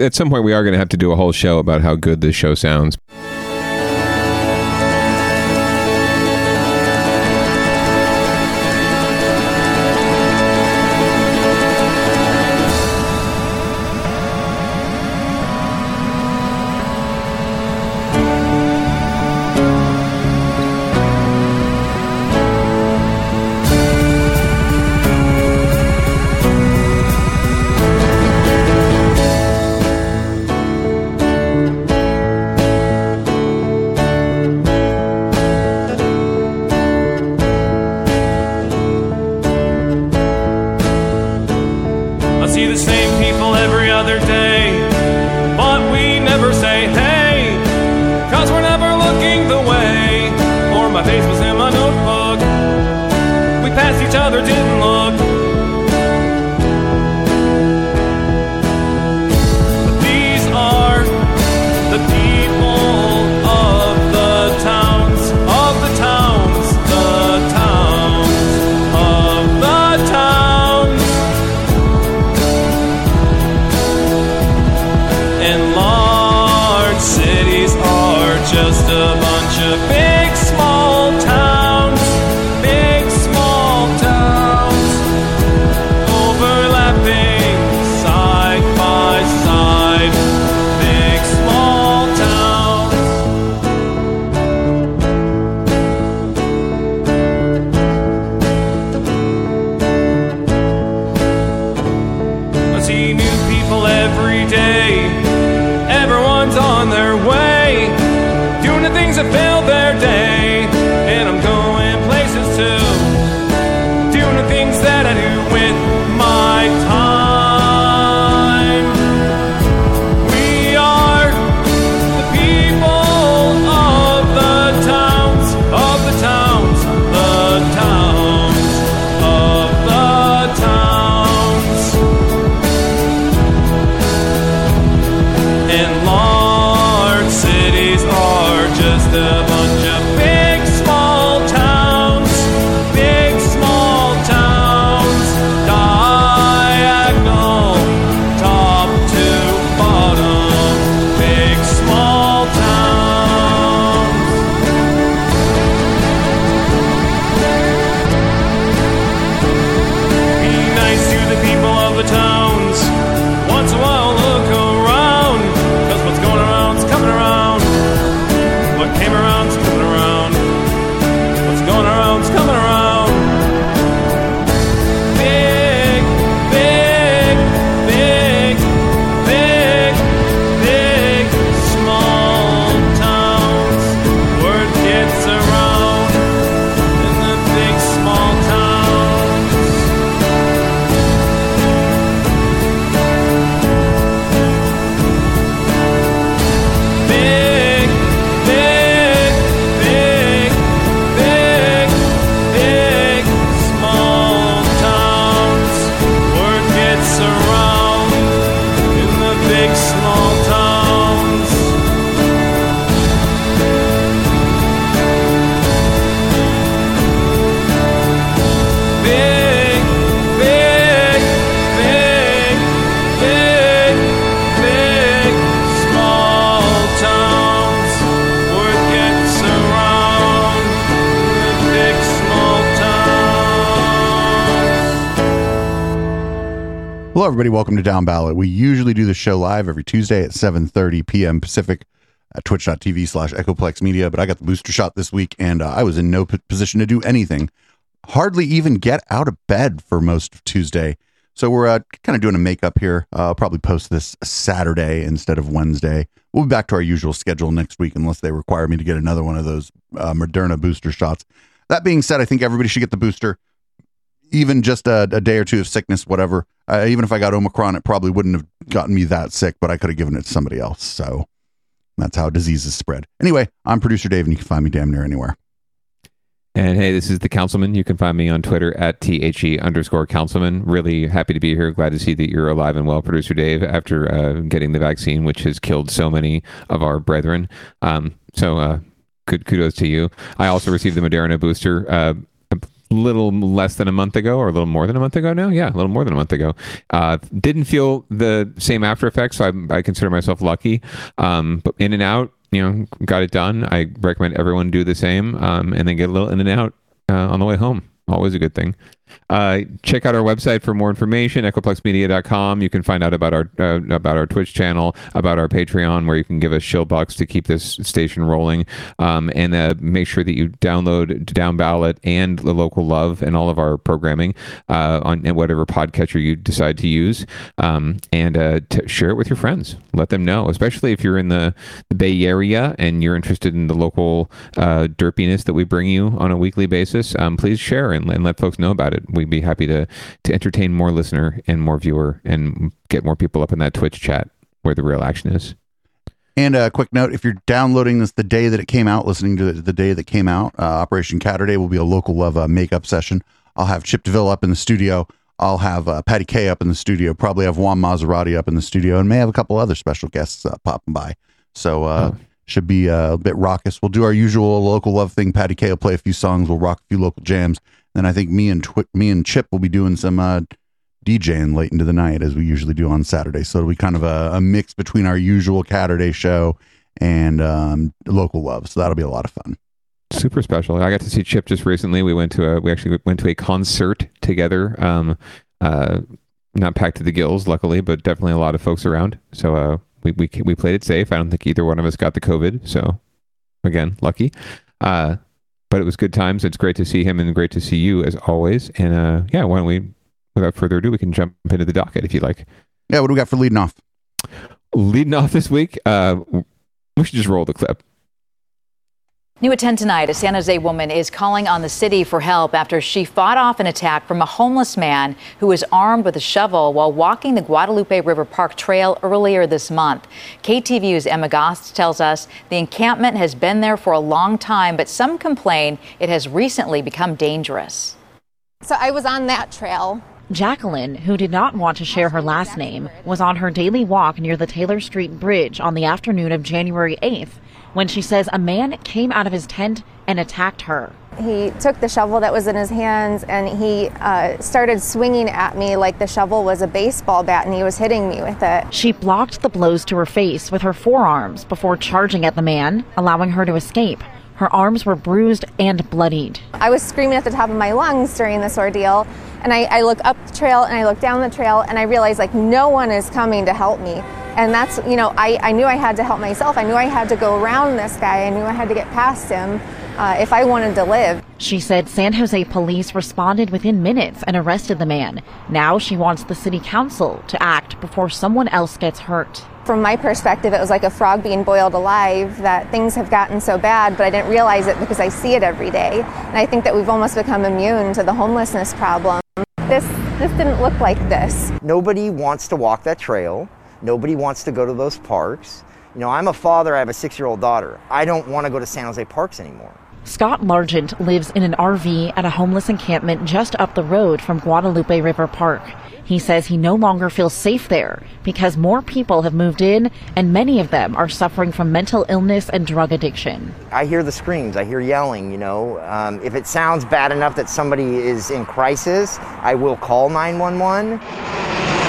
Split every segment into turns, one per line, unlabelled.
at some point we are going to have to do a whole show about how good this show sounds.
Everybody. Welcome to Down Ballot. We usually do the show live every Tuesday at 7.30 p.m. Pacific at twitch.tv slash Echoplex Media, but I got the booster shot this week, and uh, I was in no p- position to do anything. Hardly even get out of bed for most of Tuesday. So we're uh, kind of doing a makeup here. Uh, probably post this Saturday instead of Wednesday. We'll be back to our usual schedule next week unless they require me to get another one of those uh, Moderna booster shots. That being said, I think everybody should get the booster even just a, a day or two of sickness, whatever. Uh, even if I got Omicron, it probably wouldn't have gotten me that sick, but I could have given it to somebody else. So that's how diseases spread. Anyway, I'm producer Dave, and you can find me damn near anywhere.
And hey, this is the councilman. You can find me on Twitter at THE underscore councilman. Really happy to be here. Glad to see that you're alive and well, producer Dave, after uh, getting the vaccine, which has killed so many of our brethren. Um, so uh, good kudos to you. I also received the Moderna booster uh,
little less than a month ago or a little more than a month ago now? Yeah a little more than a month ago. Uh, didn't feel the same after effects so i, I consider myself lucky. Um, but in and out you know got it done. I recommend everyone do the same um, and then get a little in and out uh, on the way home. Always a good thing uh, check out our website for more information, echoplexmedia.com. You can find out about our uh, about our Twitch channel, about our Patreon, where you can give us shill bucks to keep this station rolling. Um, and uh, make sure that you download Down Ballot and the Local Love and all of our programming uh, on whatever podcatcher you decide to use, um, and uh, t- share it with your friends. Let them know, especially if you're in the, the Bay Area and you're interested in the local uh, derpiness that we bring you on a weekly basis. Um, please share and, and let folks know about it we'd be happy to to entertain more listener and more viewer and get more people up in that Twitch chat where the real action is.
And a quick note: if you're downloading this the day that it came out, listening to it the day that came out, uh, Operation Catterday will be a local love uh, makeup session. I'll have Chip DeVille up in the studio. I'll have uh, Patty Kay up in the studio. Probably have Juan Maserati up in the studio, and may have a couple other special guests uh, popping by. So uh, oh. should be uh, a bit raucous. We'll do our usual local love thing. Patty Kay will play a few songs. We'll rock a few local jams, then I think me and Twi- me and Chip will be doing some uh, DJing late into the night as we usually do on Saturday. So it'll be kind of a, a mix between our usual Catterday show and um, local love. So that'll be a lot of fun.
Super special. I got to see Chip just recently. We went to a we actually went to a concert together. Um, uh, not packed to the gills, luckily, but definitely a lot of folks around. So uh, we we we played it safe. I don't think either one of us got the COVID. So again, lucky. Uh, but it was good times. It's great to see him and great to see you as always. And uh, yeah, why don't we, without further ado, we can jump into the docket if you like.
Yeah, what do we got for leading off?
Leading off this week, uh, we should just roll the clip.
New at 10 tonight, a San Jose woman is calling on the city for help after she fought off an attack from a homeless man who was armed with a shovel while walking the Guadalupe River Park Trail earlier this month. KTVU's Emma Goss tells us the encampment has been there for a long time, but some complain it has recently become dangerous.
So I was on that trail
Jacqueline, who did not want to share her last name, was on her daily walk near the Taylor Street Bridge on the afternoon of January 8th when she says a man came out of his tent and attacked her.
He took the shovel that was in his hands and he uh, started swinging at me like the shovel was a baseball bat and he was hitting me with it.
She blocked the blows to her face with her forearms before charging at the man, allowing her to escape. Her arms were bruised and bloodied.
I was screaming at the top of my lungs during this ordeal and I, I look up the trail and I look down the trail and I realize like no one is coming to help me. And that's, you know, I, I knew I had to help myself. I knew I had to go around this guy. I knew I had to get past him uh, if I wanted to live.
She said San Jose police responded within minutes and arrested the man. Now she wants the city council to act before someone else gets hurt.
From my perspective, it was like a frog being boiled alive that things have gotten so bad, but I didn't realize it because I see it every day. And I think that we've almost become immune to the homelessness problem. This, this didn't look like this.
Nobody wants to walk that trail. Nobody wants to go to those parks. You know, I'm a father, I have a six year old daughter. I don't want to go to San Jose parks anymore.
Scott Largent lives in an RV at a homeless encampment just up the road from Guadalupe River Park. He says he no longer feels safe there because more people have moved in and many of them are suffering from mental illness and drug addiction.
I hear the screams, I hear yelling, you know. Um, if it sounds bad enough that somebody is in crisis, I will call 911.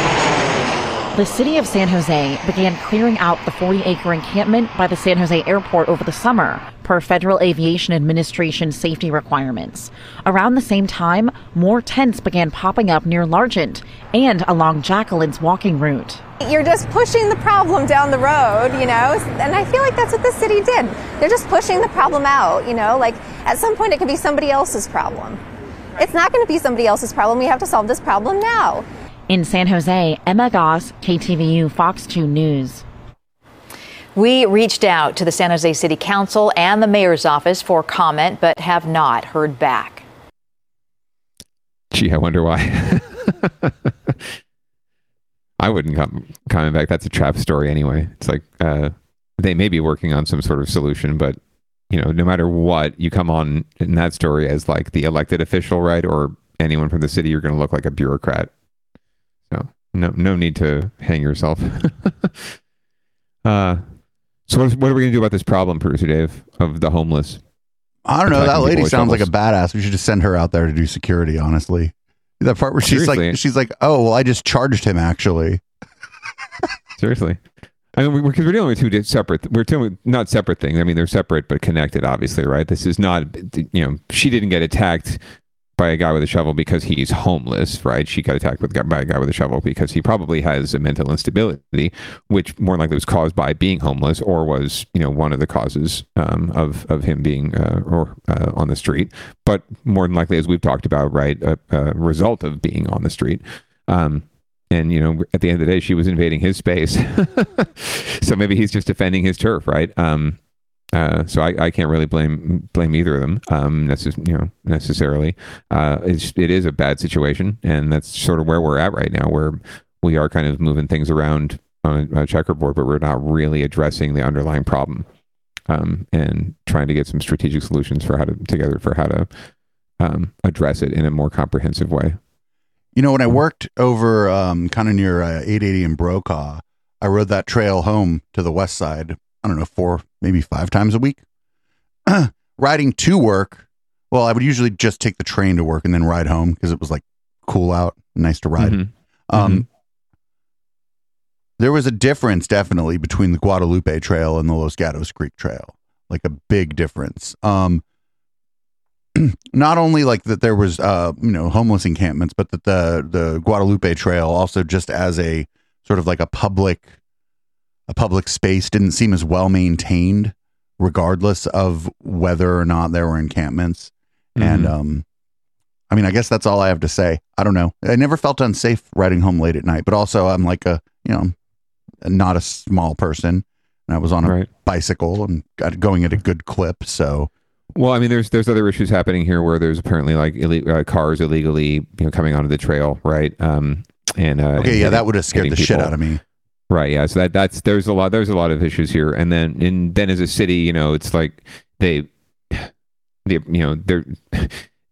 The city of San Jose began clearing out the 40 acre encampment by the San Jose airport over the summer, per Federal Aviation Administration safety requirements. Around the same time, more tents began popping up near Largent and along Jacqueline's walking route.
You're just pushing the problem down the road, you know, and I feel like that's what the city did. They're just pushing the problem out, you know, like at some point it could be somebody else's problem. It's not going to be somebody else's problem. We have to solve this problem now.
In San Jose, Emma Goss, KTVU Fox 2 News.
We reached out to the San Jose City Council and the mayor's office for comment, but have not heard back.
Gee, I wonder why. I wouldn't come comment back. That's a trap story anyway. It's like uh, they may be working on some sort of solution, but you know, no matter what, you come on in that story as like the elected official, right, or anyone from the city, you're going to look like a bureaucrat. So no, no need to hang yourself. uh, so what, what are we going to do about this problem, producer Dave, of the homeless?
I don't know. That lady sounds like a badass. We should just send her out there to do security. Honestly, that part where she's
Seriously.
like, she's like, oh, well, I just charged him actually.
Seriously. I mean, because we're dealing with two separate, we're dealing with not separate things. I mean, they're separate but connected, obviously, right? This is not, you know, she didn't get attacked by a guy with a shovel because he's homeless, right? She got attacked with, by a guy with a shovel because he probably has a mental instability, which more likely was caused by being homeless or was, you know, one of the causes um, of of him being uh, or uh, on the street. But more than likely, as we've talked about, right, a, a result of being on the street. Um, and you know at the end of the day she was invading his space so maybe he's just defending his turf right um uh, so I, I can't really blame blame either of them um necess- you know necessarily uh it's, it is a bad situation and that's sort of where we're at right now where we are kind of moving things around on a, checkerboard but we're not really addressing the underlying problem um and trying to get some strategic solutions for how to together for how to um address it in a more comprehensive way
You know, when I worked over um, kind of near uh, 880 in Brokaw, I rode that trail home to the west side. I don't know, four, maybe five times a week. Riding to work, well, I would usually just take the train to work and then ride home because it was like cool out, nice to ride.
Mhm.
Um, There was a difference definitely between the Guadalupe Trail and the Los Gatos Creek Trail, like a big difference. Um, not only like that there was uh you know homeless encampments, but that the the Guadalupe Trail also just as a sort of like a public a public space didn't seem as well maintained, regardless of whether or not there were encampments. And
Mhm.
um, I mean, I guess that's all I have to say. I don't know. I never felt unsafe riding home late at night, but also I'm like a you know not a small person, and I was on a
right
bicycle and got going at a good clip. So
Well, I mean, there's there's other issues happening here where there's apparently like ille- uh, cars illegally, you know, coming onto the trail, right? Um, and uh,
okay, yeah, that would have scared
hitting
the shit out of me.
Right? Yeah, so that that's there's a lot there's a lot of issues here, and then and then as a city, you know, it's like they, they you know, they're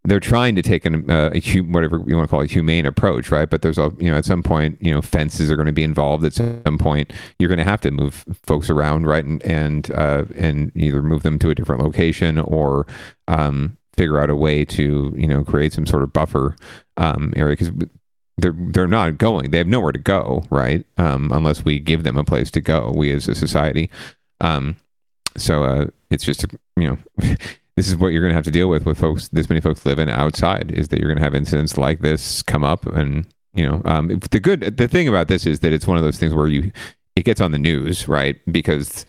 they're trying to take an uh, a whatever you want to call it humane approach, right? But there's a you know at some point you know fences are going to be involved. At some point, you're going to have to move folks around, right? And and uh, and either move them to a different location or um, figure out a way to you know create some sort of buffer um, area because they're they're not going. They have nowhere to go, right? Um, unless we give them a place to go. We as a society. Um, so uh, it's just you know. This is what you're going to have to deal with with folks. This many folks living outside is that you're going to have incidents like this come up, and you know um, the good. The thing about this is that it's one of those things where you it gets on the news, right? Because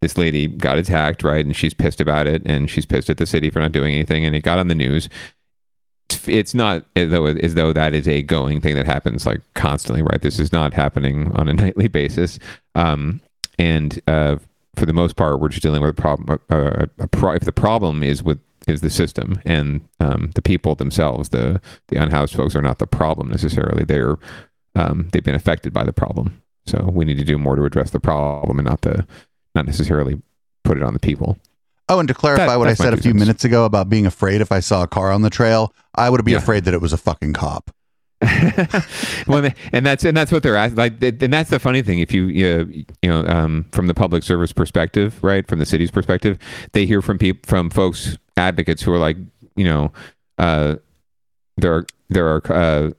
this lady got attacked, right, and she's pissed about it, and she's pissed at the city for not doing anything, and it got on the news it's not as though as though that is a going thing that happens like constantly, right? This is not happening on a nightly basis, um, and uh, for the most part, we're just dealing with a problem. Uh, a pro- if the problem is with is the system and um, the people themselves, the the unhoused folks are not the problem necessarily. They're um, they've been affected by the problem. So we need to do more to address the problem and not the not necessarily put it on the people.
Oh, and to clarify
That-
what I said a few
cents.
minutes ago about being afraid if I saw a car on the trail, I would be
Yeah.
afraid that it was a fucking cop.
well, they- and that's and that's what they're asking. Like, and that's the funny thing. If you you, you know um, from the public service perspective, right, from the city's perspective, they hear from people from folks advocates who are like, you know, uh, there are there are. Uh,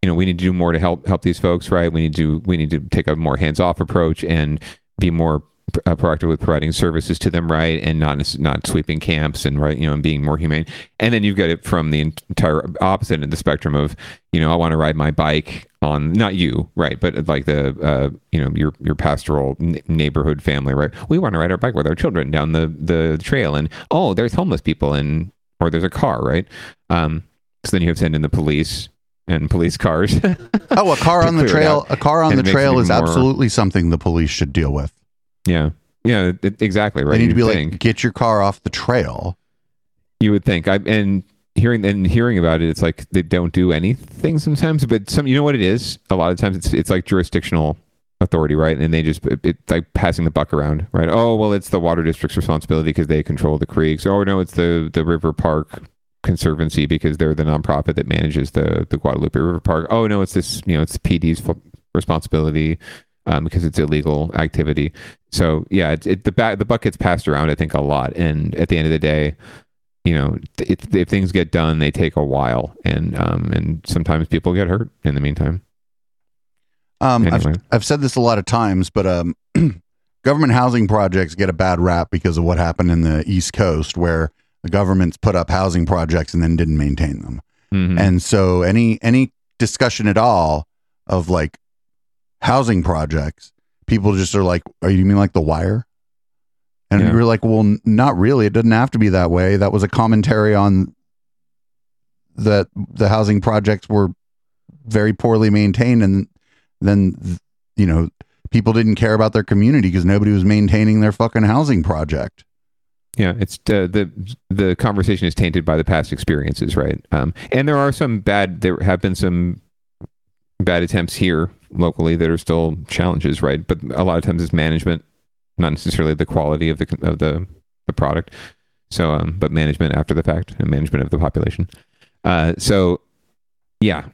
you know, we need to do more to help help these folks, right? We need to we need to take a more hands off approach and be more uh, proactive with providing services to them, right? And not not sweeping camps and right, you know, and being more humane. And then you've got it from the entire opposite end of the spectrum of, you know, I want to ride my bike on not you, right, but like the uh, you know your your pastoral n- neighborhood family, right? We want to ride our bike with our children down the the trail, and oh, there's homeless people and or there's a car, right? Um, so then you have to send in the police and police cars.
Oh, a car on the trail, a car on
And
the
it makes it
trail is
more-
absolutely something the police should deal with.
Yeah, yeah, it- exactly right.
They need to be
think.
like, get your car off the trail.
You would think. I and hearing and hearing about it, it's like they don't do anything sometimes. But some, you know what it is. A lot of times, it's it's like jurisdictional authority, right? And they just it, it's like passing the buck around, right? Oh well, it's the water district's responsibility because they control the creeks. Oh no, it's the the river park conservancy because they're the nonprofit that manages the the Guadalupe River Park. Oh no, it's this you know it's the PD's responsibility. Um, because it's illegal activity. So yeah, it, it, the ba- the buck gets passed around I think a lot, and at the end of the day, you know, it, if things get done, they take a while, and um, and sometimes people get hurt in the meantime.
Um,
Anyway.
I've, I've said this a lot of times, but um, government housing projects get a bad rap because of what happened in the East Coast, where the government's put up housing projects and then didn't maintain them.
Mhm.
And so, any any discussion at all of like housing projects, people just are like, "Are you mean like The Wire?" And
Yeah.
you're like, "Well, n- not really. It doesn't have to be that way." That was a commentary on that the housing projects were very poorly maintained, and then you know people didn't care about their community because nobody was maintaining their fucking housing project.
Yeah, it's uh, the the conversation is tainted by the past experiences, right? Um, and there are some bad. There have been some bad attempts here locally that are still challenges, right? But a lot of times it's management, not necessarily the quality of the of the the product. So, um, but management after the fact and management of the population. Uh, so, yeah,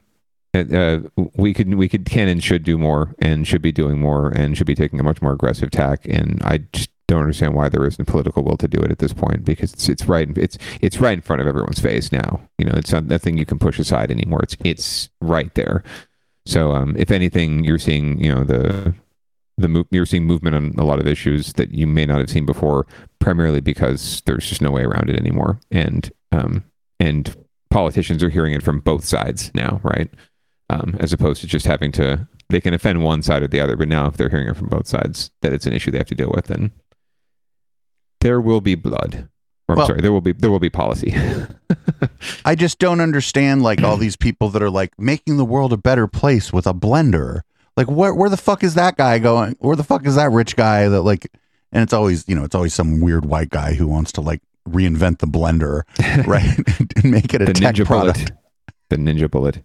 uh, we could we could can and should do more and should be doing more and should be taking a much more aggressive tack. And I just don't understand why there isn't political will to do it at this point because it's it's right it's it's right in front of everyone's face now. You know, it's not nothing you can push aside anymore. It's it's right there. So, um, if anything, you're seeing you know the the move you're seeing movement on a lot of issues that you may not have seen before, primarily because there's just no way around it anymore, and um, and politicians are hearing it from both sides now, right? Um, as opposed to just having to they can offend one side or the other, but now if they're hearing it from both sides that it's an issue they have to deal with, then there will be blood. Or, I'm sorry, there will be there will be policy.
I just don't understand like all these people that are like making the world a better place with a blender. Like where where the fuck is that guy going? Where the fuck is that rich guy that like and it's always, you know, it's always some weird white guy who wants to like reinvent the blender, right? and make it a
the
tech
ninja
product.
bullet. The ninja bullet.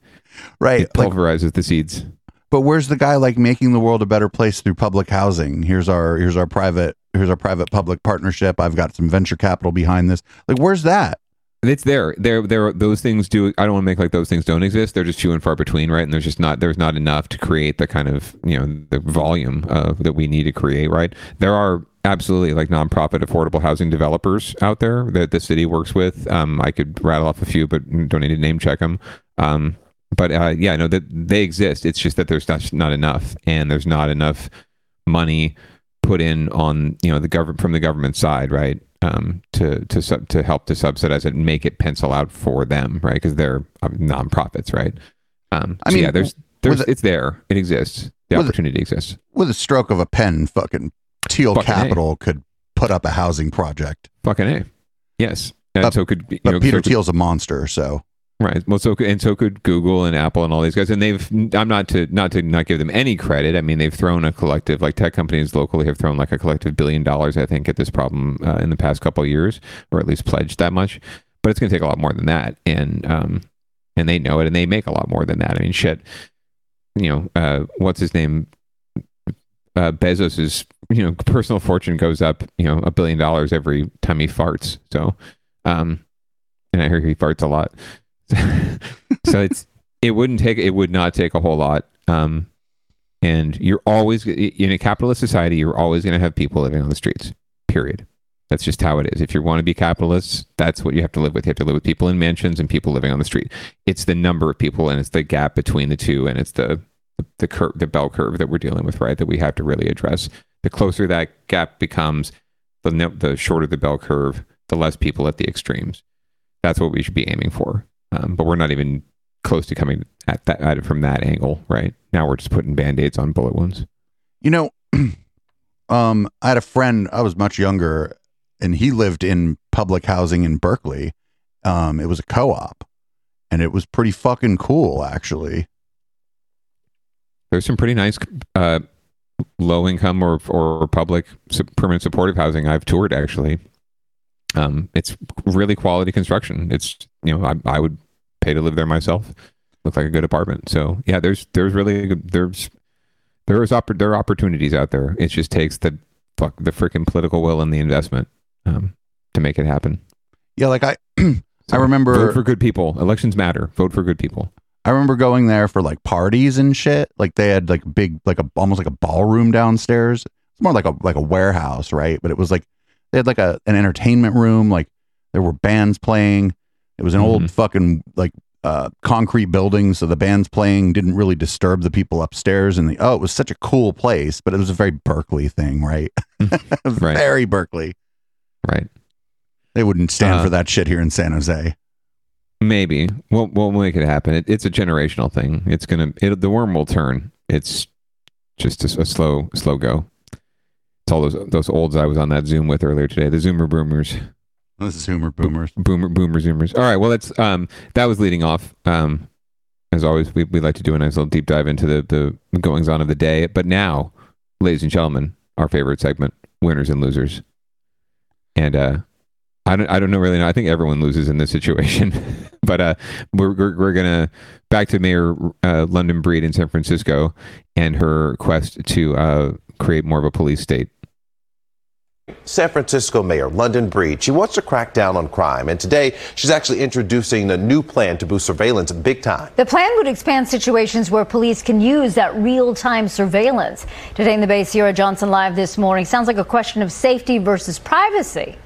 Right.
It
Like,
pulverizes the seeds.
but where's the guy like making the world a better place through public housing? Here's our here's our private here's our private public partnership. I've got some venture capital behind this. Like where's that?
It's there. There, there. Those things do. I don't want to make like those things don't exist. They're just few and far between, right? And there's just not. There's not enough to create the kind of you know the volume uh, that we need to create, right? There are absolutely like nonprofit affordable housing developers out there that the city works with. Um, I could rattle off a few, but don't need to name check them. Um, but uh, yeah, no, that they exist. It's just that there's not not enough, and there's not enough money put in on you know the government from the government side, right? Um, to to sub, to help to subsidize it and make it pencil out for them, right? Because they're um, nonprofits, right? Um,
I
so
mean,
yeah, there's there's
a-
it's there, it exists, the
with a-
opportunity exists.
With a stroke of a pen, fucking Thiel
Fucking A.
Capital could put up a housing project.
Fucking a, yes. And
But-
so could you
But
know,
Peter
so could-
Thiel's a monster, so
Right. Well, so and so could Google and Apple and all these guys. And they've I'm not to not to not give them any credit. I mean, they've thrown a collective like tech companies locally have thrown like a collective billion dollars, I think, at this problem uh, in the past couple of years, or at least pledged that much. But it's going to take a lot more than that, and um, and they know it, and they make a lot more than that. I mean, shit. You know, uh, what's his name? Uh, Bezos's you know personal fortune goes up you know a billion dollars every time he farts. So, um, and I hear he farts a lot. So it's it wouldn't take it would not take a whole lot um and you're always in a capitalist society you're always going to have people living on the streets period. That's just how it is. If you want to be capitalists that's what you have to live with. You have to live with people in mansions and people living on the street. It's the number of people and it's the gap between the two and it's the the curve the bell curve that we're dealing with right that we have to really address. The closer that gap becomes the the shorter the bell curve the less people at the extremes. That's what we should be aiming for um, but we're not even close to coming at that at it from that angle right now we're just putting band-aids on bullet wounds
you know, um, I had a friend. I was much younger, and he lived in public housing in Berkeley. Um, it was a co-op, and it was pretty fucking cool, actually.
there's some pretty nice uh, low income or or public permanent supportive housing I've toured actually. Um, it's really quality construction. It's you know I, I would pay to live there myself. Look like a good apartment. So yeah, there's there's really good, there's there's oppor- there are opportunities out there. It just takes the fuck the freaking political will and the investment um, to make it happen.
Yeah, like I, I remember
vote for good people. Elections matter. Vote for good people.
I remember going there for like parties and shit. Like they had like big, like a almost like a ballroom downstairs. It's more like a like a warehouse, right? But it was like they had like a an entertainment room. Like there were bands playing. It was an old
Mhm.
fucking like uh concrete building, so the bands playing didn't really disturb the people upstairs. And the oh, it was such a cool place, but it was a very Berkeley thing, right?
Right.
Very Berkeley.
Right.
They wouldn't stand
Uh,
for that shit here in San Jose.
Maybe we'll we'll make it happen. It, it's a generational thing. It's gonna it, the worm will turn. It's just a, a slow slow go. It's all those those olds I was on that Zoom with earlier today. The Zoomer boomers,
This is Humor Boomers.
boomer boomer Zoomers. All right. Well, that's um that was leading off. Um, as always, we we like to do a nice little deep dive into the the goings on of the day. But now, ladies and gentlemen, our favorite segment: winners and losers. And uh, I don't, I don't know really know. I think everyone loses in this situation, but uh, we're, we're we're gonna back to Mayor uh, London Breed in San Francisco and her quest to uh, create more of a police state.
San Francisco Mayor London Breed. She wants to crack down on crime, and today she's actually introducing a new plan to boost surveillance big time.
The plan would expand situations where police can use that real time surveillance. Today in the Bay, Sierra Johnson live this morning. Sounds like a question of safety versus privacy.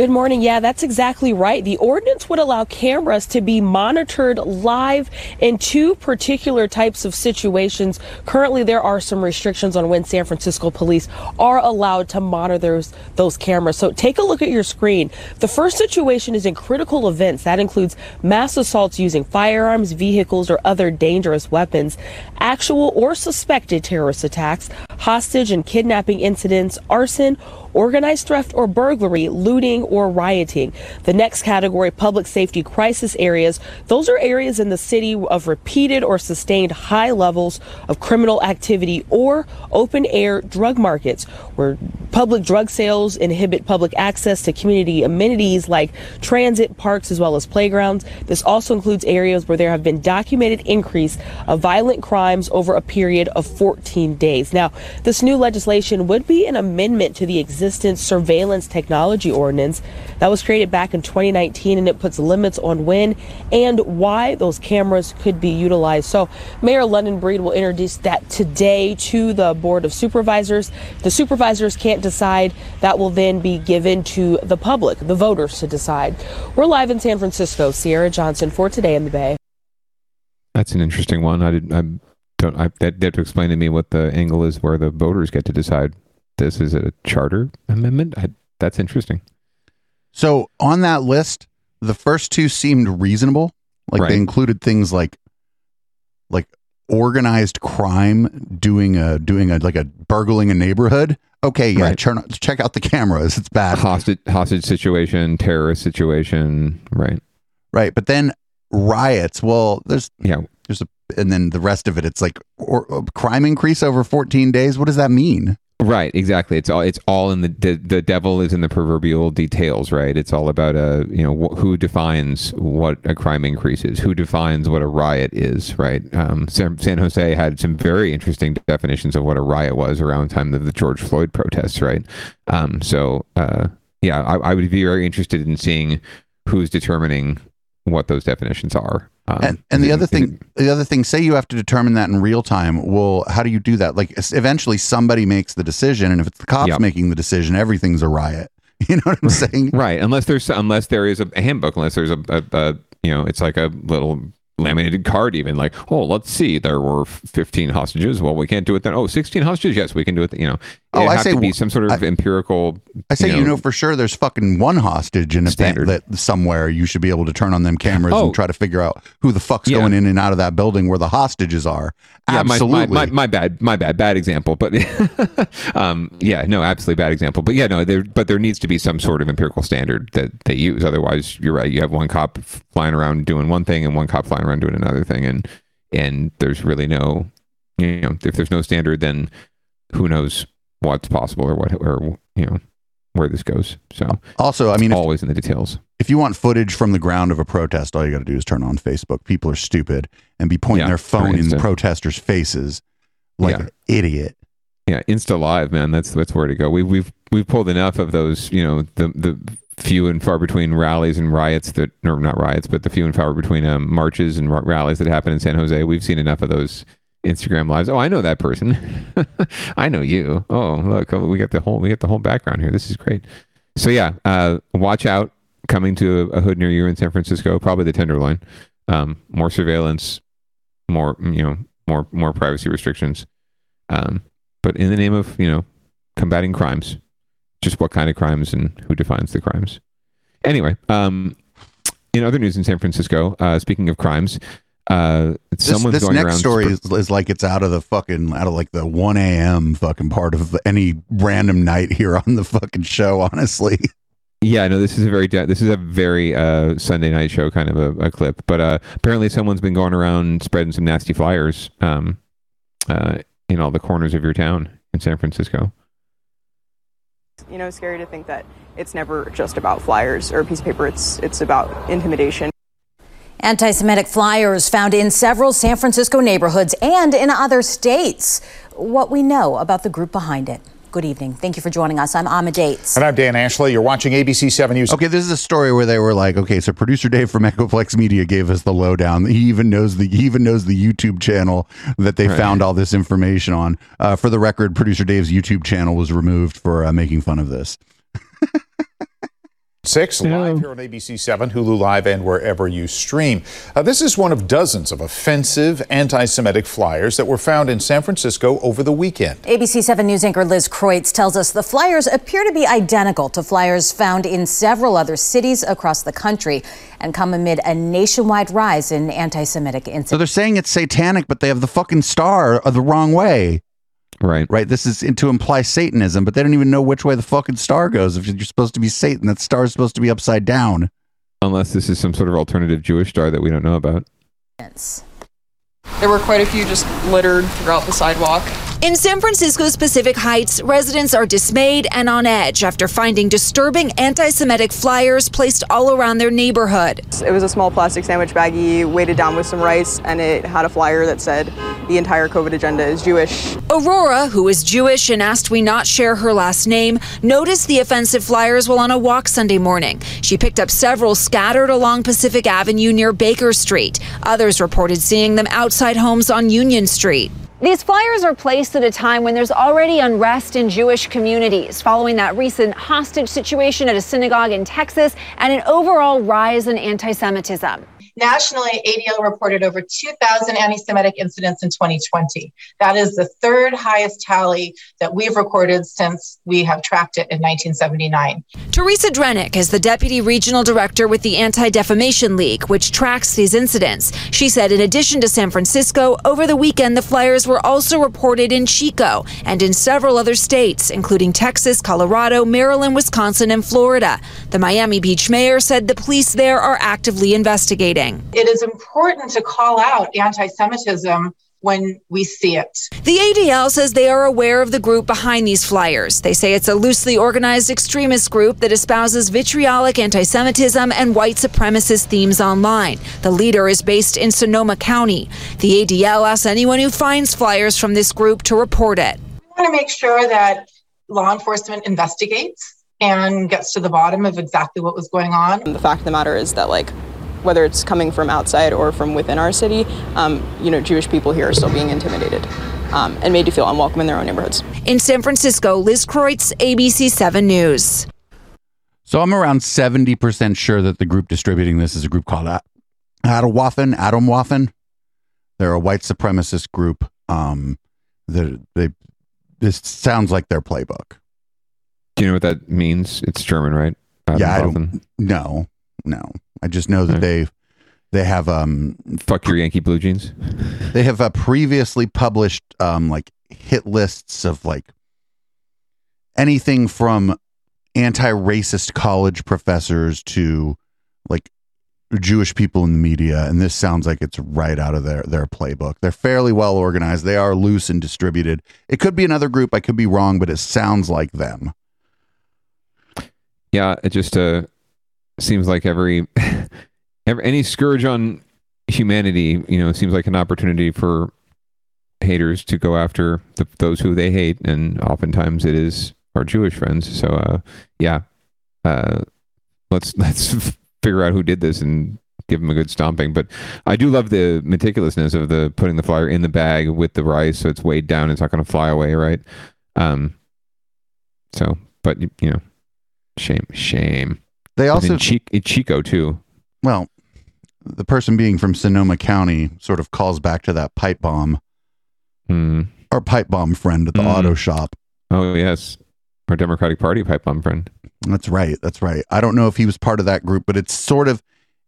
Good morning. Yeah, that's exactly right. The ordinance would allow cameras to be monitored live in two particular types of situations. Currently, there are some restrictions on when San Francisco police are allowed to monitor those, those cameras. So take a look at your screen. The first situation is in critical events. That includes mass assaults using firearms, vehicles, or other dangerous weapons, actual or suspected terrorist attacks, hostage and kidnapping incidents, arson, organized theft or burglary, looting, or rioting. The next category, public safety crisis areas, those are areas in the city of repeated or sustained high levels of criminal activity or open air drug markets where public drug sales inhibit public access to community amenities like transit, parks, as well as playgrounds. This also includes areas where there have been documented increase of violent crimes over a period of 14 days. Now, this new legislation would be an amendment to the existing surveillance technology ordinance that was created back in 2019 and it puts limits on when and why those cameras could be utilized. So, Mayor London Breed will introduce that today to the Board of Supervisors. The supervisors can't decide, that will then be given to the public, the voters to decide. We're live in San Francisco. Sierra Johnson for Today in the Bay.
That's an interesting one. I did. I don't. I that they have to explain to me what the angle is where the voters get to decide. This is a charter amendment. I, that's interesting.
So on that list, the first two seemed reasonable. Like
Right.
they included things like like organized crime, doing a doing a like a burgling a neighborhood. Okay, yeah,
Right.
turn, check out the cameras. It's bad.
Hostage hostage situation, terrorist situation. Right.
Right. But then riots, well, there's
Yeah.
there's a and then the rest of it it's like or, or crime increase over 14 days. What does that mean?
Right, exactly. It's all it's all in the, the the devil is in the proverbial details, right? It's all about a you know wh- who defines what a crime increase is, who defines what a riot is, right? Um, San, San Jose had some very interesting definitions of what a riot was around the time of the George Floyd protests, right? Um, so uh, yeah, I, I would be very interested in seeing who's determining what those definitions are. Um,
and and the other thing, the other thing, say you have to determine that in real time. Well, how do you do that? Like eventually somebody makes the decision, and if it's the cops
Yep.
making the decision, everything's a riot. You know what I'm saying?
right unless there's unless there is a handbook unless there's a, a, a you know it's like a little laminated card even like oh let's see there were 15 hostages well we can't do it then oh 16 hostages yes we can do it you know
Oh, I say
to be some sort of empirical
I say, you know,
know,
for sure, there's fucking one hostage in a thing
Standard.
that somewhere you should be able to turn on them cameras
Oh.
and try to figure out who the fuck's
Yeah.
going in and out of that building where the hostages are.
yeah, my,
Absolutely.
my, my, my bad my bad bad example but um yeah no absolutely bad example but yeah no there but there needs to be some sort of empirical standard that they use otherwise you're right you have one cop flying around doing one thing and one cop flying around doing another thing and and there's really no you know if there's no standard then who knows what's possible or what or you know where this goes so
also, I mean, if,
always in the details
if you want footage from the ground of a protest, all you got to do is turn on Facebook. People are stupid and be pointing
Yeah,
their phone in protesters' faces like
Yeah.
an idiot.
Yeah, Insta Live, man. That's that's where to go. We've we've we've pulled enough of those. You know, the the few and far between rallies and riots that, or not riots, but the few and far between um, marches and r- rallies that happen in San Jose. We've seen enough of those Instagram lives. Oh, I know that person. I know you. Oh, look, oh, we got the whole we got the whole background here. This is great. So yeah, uh, watch out. Coming to a, a hood near you in San Francisco, probably the Tenderloin. Um, more surveillance, more you know, more more privacy restrictions. Um, but in the name of you know combating crimes, just what kind of crimes and who defines the crimes. Anyway, um, in other news in San Francisco, uh, speaking of crimes, uh,
This,
someone's
this
going
next
around.
story
spr-
is, is like it's out of the fucking out of like the one a.m. fucking part of any random night here on the fucking show. Honestly,
Yeah, no, this is a very this is a very uh, Sunday night show kind of a, a clip. But uh, apparently, someone's been going around spreading some nasty flyers um, uh, in all the corners of your town in San Francisco.
you know, scary to think that it's never just about flyers or a piece of paper. It's it's about intimidation.
Anti Semitic flyers found in several San Francisco neighborhoods and in other states. What we know about the group behind it. Good evening. Thank you for joining us. I'm Ama Daetz.
And I'm Dan Ashley. You're watching ABC 7 News.
okay, this is a story where they were like, okay, so producer Dave from Echoplex Media gave us the lowdown. He even knows the he even knows the YouTube channel that they
Right.
found all this information on. Uh, for the record, producer Dave's YouTube channel was removed for uh, making fun of this.
6 live here on ABC 7, Hulu Live, and wherever you stream. Uh, this is one of dozens of offensive anti Semitic flyers that were found in San Francisco over the weekend.
ABC 7 News anchor Liz Kreutz tells us the flyers appear to be identical to flyers found in several other cities across the country and come amid a nationwide rise in anti Semitic incidents.
So
incidents.
they're saying it's satanic, but they have the fucking star the wrong way.
Right.
Right. This is to imply Satanism, but they don't even know which way the fucking star goes. If you're supposed to be Satan, that star is supposed to be upside down.
Unless this is some sort of alternative Jewish star that we don't know about.
There were quite a few just littered throughout the sidewalk.
In San Francisco's Pacific Heights, residents are dismayed and on edge after finding disturbing anti Semitic flyers placed all around their neighborhood.
It was a small plastic sandwich baggie weighted down with some rice, and it had a flyer that said the entire COVID agenda is Jewish.
Aurora, who is Jewish and asked we not share her last name, noticed the offensive flyers while on a walk Sunday morning. She picked up several scattered along Pacific Avenue near Baker Street. Others reported seeing them outside homes on Union Street.
These flyers are placed at a time when there's already unrest in Jewish communities following that recent hostage situation at a synagogue in Texas and an overall rise in anti Semitism.
Nationally, ADL reported over 2,000 anti Semitic incidents in 2020. That is the third highest tally that we've recorded since we have tracked it in 1979.
Teresa Drenick is the deputy regional director with the Anti Defamation League, which tracks these incidents. She said, in addition to San Francisco, over the weekend the flyers were also reported in Chico and in several other states, including Texas, Colorado, Maryland, Wisconsin, and Florida. The Miami Beach mayor said the police there are actively investigating.
It is important to call out anti Semitism when we see it.
The ADL says they are aware of the group behind these flyers. They say it's a loosely organized extremist group that espouses vitriolic anti Semitism and white supremacist themes online. The leader is based in Sonoma County. The ADL asks anyone who finds flyers from this group to report it.
We want to make sure that law enforcement investigates and gets to the bottom of exactly what was going on.
The fact of the matter is that, like, whether it's coming from outside or from within our city, um, you know, Jewish people here are still being intimidated um, and made to feel unwelcome in their own neighborhoods.
In San Francisco, Liz Kreutz, ABC 7 News.
So I'm around 70% sure that the group distributing this is a group called A- Atomwaffen. Atomwaffen. They're a white supremacist group. Um, they they this sounds like their playbook.
Do you know what that means? It's German, right?
yeah, I don't. No, no. I just know that they they have um
fuck your Yankee blue jeans.
They have uh, previously published um like hit lists of like anything from anti-racist college professors to like Jewish people in the media, and this sounds like it's right out of their their playbook. They're fairly well organized. They are loose and distributed. It could be another group. I could be wrong, but it sounds like them.
Yeah, it just uh, seems like every, every any scourge on humanity, you know, seems like an opportunity for haters to go after the, those who they hate, and oftentimes it is our Jewish friends. So, uh, yeah, uh, let's let's figure out who did this and give them a good stomping. But I do love the meticulousness of the putting the flyer in the bag with the rice, so it's weighed down. It's not going to fly away, right? Um. So, but you know, shame, shame.
They also
in Chi- in Chico too.
well, the person being from Sonoma County sort of calls back to that pipe bomb,
Hmm.
our pipe bomb friend at the
Mm.
auto shop.
Oh yes, our Democratic Party pipe bomb friend.
That's right. That's right. I don't know if he was part of that group, but it's sort of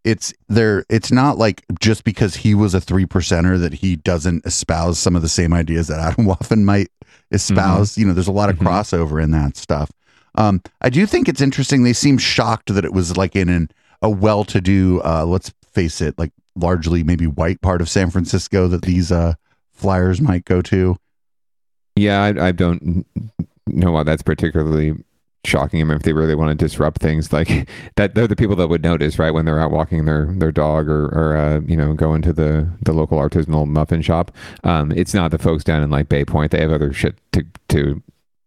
it's there it's not like just because he was a three percenter that he doesn't espouse some of the same ideas that Adam Waffen might espouse. You know, there's a lot of crossover in that stuff. Um, I do think it's interesting. They seem shocked that it was like in an, a well-to-do, uh, let's face it, like largely maybe white part of San Francisco that these uh, flyers might go to.
Yeah, I, I don't know why that's particularly shocking. Mean, if they really want to disrupt things like that, they're the people that would notice, right, when they're out walking their their dog or or uh, you know going to the the local artisanal muffin shop. Um, it's not the folks down in like Bay Point. They have other shit to to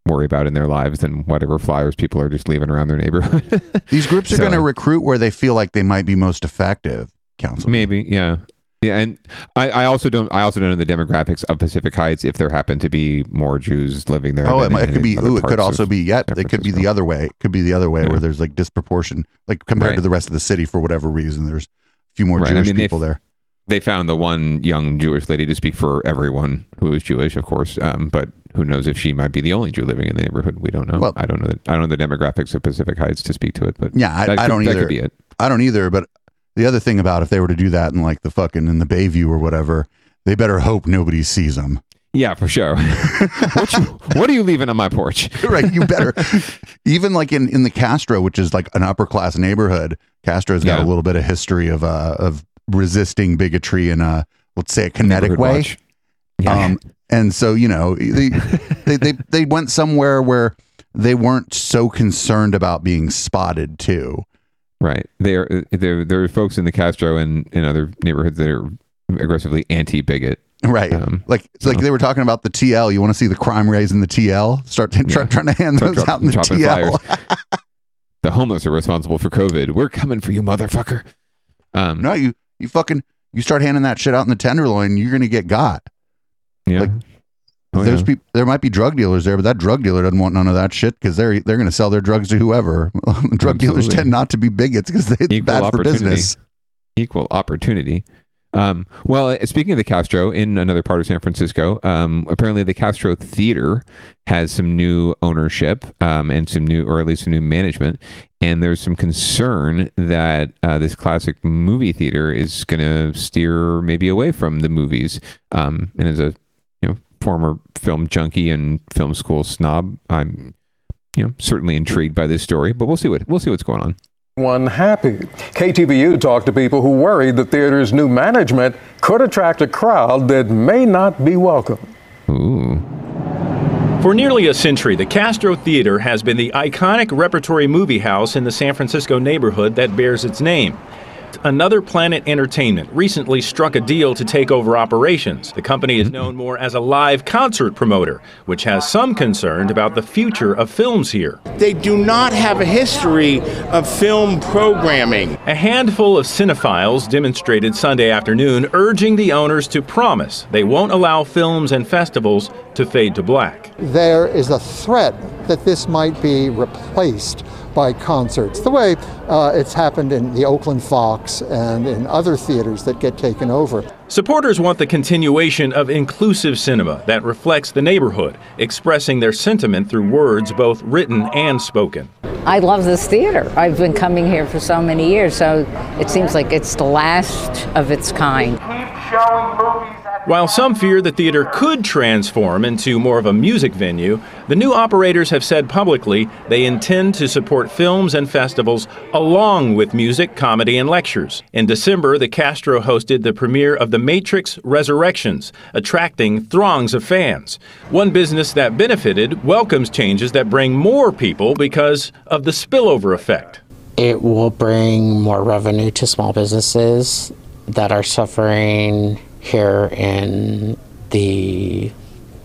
worry about in their lives than whatever flyers people are just leaving around their neighborhood.
These groups are
So-
going to recruit where they feel like they might be most effective. Council.
Maybe, yeah. Yeah, and I, I also don't. I also don't know the demographics of Pacific Heights. If there happen to be more Jews living there,
Oh, it, it could be. Ooh, it could also be. Yeah,
San
it could be the other way. It could be the other way where there's like disproportion, like compared
Right.
to the rest of the city for whatever reason. There's a few more
Right, I
Jewish
mean, they-
people there.
They found the one young Jewish lady to speak for everyone who is Jewish, of course. Um, but who knows if she might be the only Jew living in the neighborhood? We don't know.
Well-
I don't know. The, I don't know the demographics of Pacific Heights to speak to it. But
Yeah, I, I
could-
don't either.
that could be it.
I don't either. But the other thing about if they were to do that in like the fucking in the Bayview or whatever, they better hope nobody sees them.
Yeah, for sure. what, you, what are you leaving on my porch?
right, you better. Even like in in the Castro, which is like an upper class neighborhood, Castro's got
Yeah.
a little bit of history of uh of resisting bigotry in a let's say a kinetic way.
Yeah.
Um, and so you know they, they they they went somewhere where they weren't so concerned about being spotted too.
Right. There, there, there are folks in the Castro and in other neighborhoods that are aggressively anti-bigot.
Right.
Um,
like it's like they were talking about the TL. You want to see the crime rates in the TL? Start t- try, trying to hand
Start
those
drop-
out in the TL.
the homeless are responsible for COVID. We're coming for you, motherfucker. Um,
no, you you fucking you start handing that shit out in the tenderloin, you're gonna get got.
Yeah.
Like,
Oh,
there's
yeah.
there might be drug dealers there, but that drug dealer doesn't want none of that shit because they're they're going to sell their drugs to whoever. drug dealers tend not to be bigots because it's
Equal
bad for business.
Equal opportunity. Um, well, uh, speaking of the Castro, in another part of San Francisco, um, apparently the Castro Theater has some new ownership um, and some new, or at least some new management. And there's some concern that uh, this classic movie theater is going to steer maybe away from the movies. Um, and as a former film junkie and film school snob, I'm you know certainly intrigued by this story. But we'll see what we'll see what's going on.
one happy. KTVU talked to people who worried the theater's new management could attract a crowd that may not be welcome.
Ooh.
For nearly a century, the Castro Theater has been the iconic repertory movie house in the San Francisco neighborhood that bears its name. Another Planet Entertainment recently struck a deal to take over operations. The company is known more as a live concert promoter, which has some concern about the future of films here.
They do not have a history of film programming.
A handful of cinephiles demonstrated Sunday afternoon, urging the owners to promise they won't allow films and festivals to fade to black.
there is a threat that this might be replaced by concerts, the way uh, it's happened in the Oakland Fox and in other theaters that get taken over.
Supporters want the continuation of inclusive cinema that reflects the neighborhood, expressing their sentiment through words both written and spoken.
I love this theater. I've been coming here for so many years, so it seems like it's the last of its kind.
While some fear the theater could transform into more of a music venue, the new operators have said publicly they intend to support films and festivals along with music, comedy, and lectures. In December, the Castro hosted the premiere of The Matrix Resurrections, attracting throngs of fans. One business that benefited welcomes changes that bring more people because of the spillover effect.
It will bring more revenue to small businesses that are suffering here in the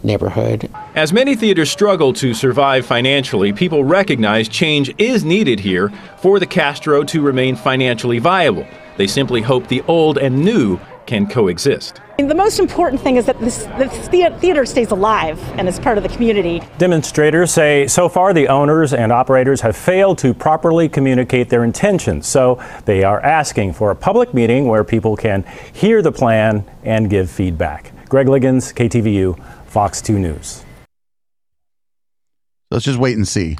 neighborhood.
As many theaters struggle to survive financially, people recognize change is needed here for the Castro to remain financially viable. They simply hope the old and new can coexist.
The most important thing is that this, the theater stays alive and is part of the community.
Demonstrators say so far the owners and operators have failed to properly communicate their intentions. So they are asking for a public meeting where people can hear the plan and give feedback. Greg Liggins, KTVU, Fox 2 News.
Let's just wait and see.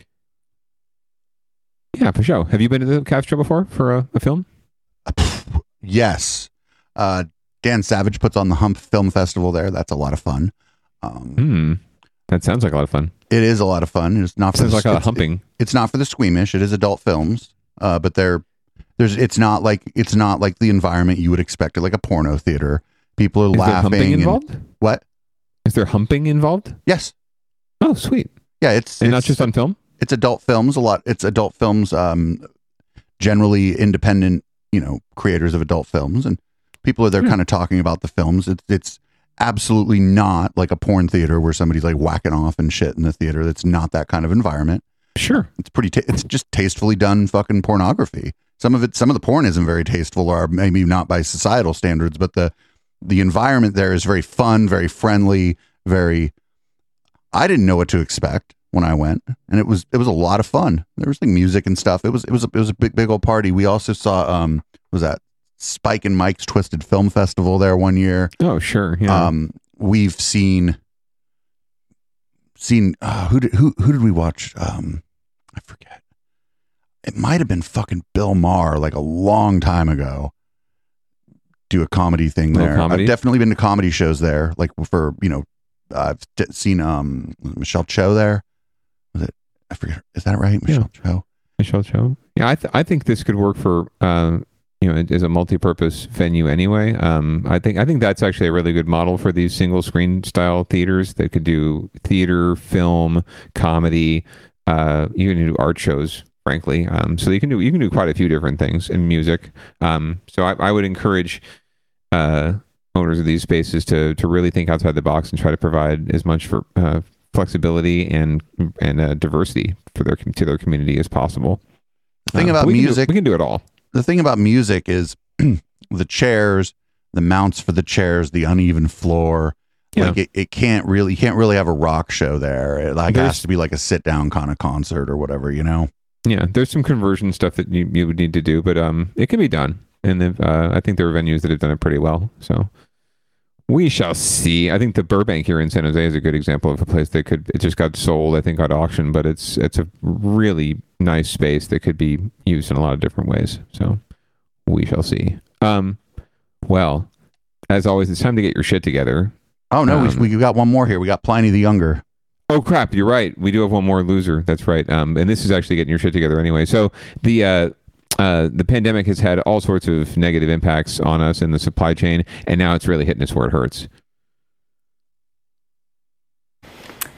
Yeah, for sure. Have you been to the Castro before for a, a film?
Yes. Uh, Dan Savage puts on the Hump Film Festival there. That's a lot of fun. Um,
Hmm. That sounds like a lot of fun.
It is a lot of fun. It's not for
Sounds
the,
like a lot of
it's-
humping.
It's not for the squeamish. It is adult films, uh, but they're there's it's not like it's not like the environment you would expect at like a porno theater. People are
Is there
laughing.
humping
and-
involved?
what?
Is there humping involved?
Yes.
Oh, sweet.
Yeah, it's
And not just on film.
It's adult films. A lot. It's adult films. Um, generally independent, you know, creators of adult films, and people are there kind of talking about the films. It's it's absolutely not like a porn theater where somebody's like whacking off and shit in the theater. That's not that kind of environment.
Sure,
it's pretty. Ta- it's just tastefully done fucking pornography. Some of it, some of the porn isn't very tasteful, or maybe not by societal standards, but the the environment there is very fun, very friendly, very. I didn't know what to expect when I went, and it was it was a lot of fun. There was like music and stuff. It was it was a, it was a big big old party. We also saw um what was that Spike and Mike's Twisted Film Festival there one year.
Oh sure, yeah.
Um, we've seen seen uh, who did who who did we watch? Um, I forget. It might have been fucking Bill Maher like a long time ago. Do a comedy thing there.
comedy?
I've definitely been to comedy shows there. Like for you know, I've d- seen um Michelle Cho there. Was it? I forget. Is that right? Michelle Cho.
Michelle Cho. Yeah, I th- I think this could work for uh, you know as a multi-purpose venue anyway. Um, I think I think that's actually a really good model for these single screen style theaters that could do theater, film, comedy. Uh, you can do art shows, frankly. Um, so you can do you can do quite a few different things in music. Um, so I, I would encourage uh, owners of these spaces to to really think outside the box and try to provide as much for uh, flexibility and and uh, diversity for their to their community as possible.
The thing
Uh,
about
we can do-
music,
we can do it all.
The thing about music is the chairs, the mounts for the chairs, the uneven floor. Like it, it can't really, you can't really have a rock show there. It like
There's-
has to be like a sit down kind of concert or whatever, you know.
Yeah, there's some conversion stuff that you, you would need to do, but um, it can be done, and uh, I think there are venues that have done it pretty well. So we shall see. I think the Burbank here in San Jose is a good example of a place that could. It just got sold, I think, at auction, but it's it's a really nice space that could be used in a lot of different ways. So we shall see. Um, well, as always, it's time to get your shit together.
Oh no,
Um,
we, we got one more here. We got Pliny the Younger.
Oh crap! You're right. We do have one more loser. That's right. Um, and this is actually getting your shit together anyway. So the uh, uh, the pandemic has had all sorts of negative impacts on us in the supply chain, and now it's really hitting us where it hurts.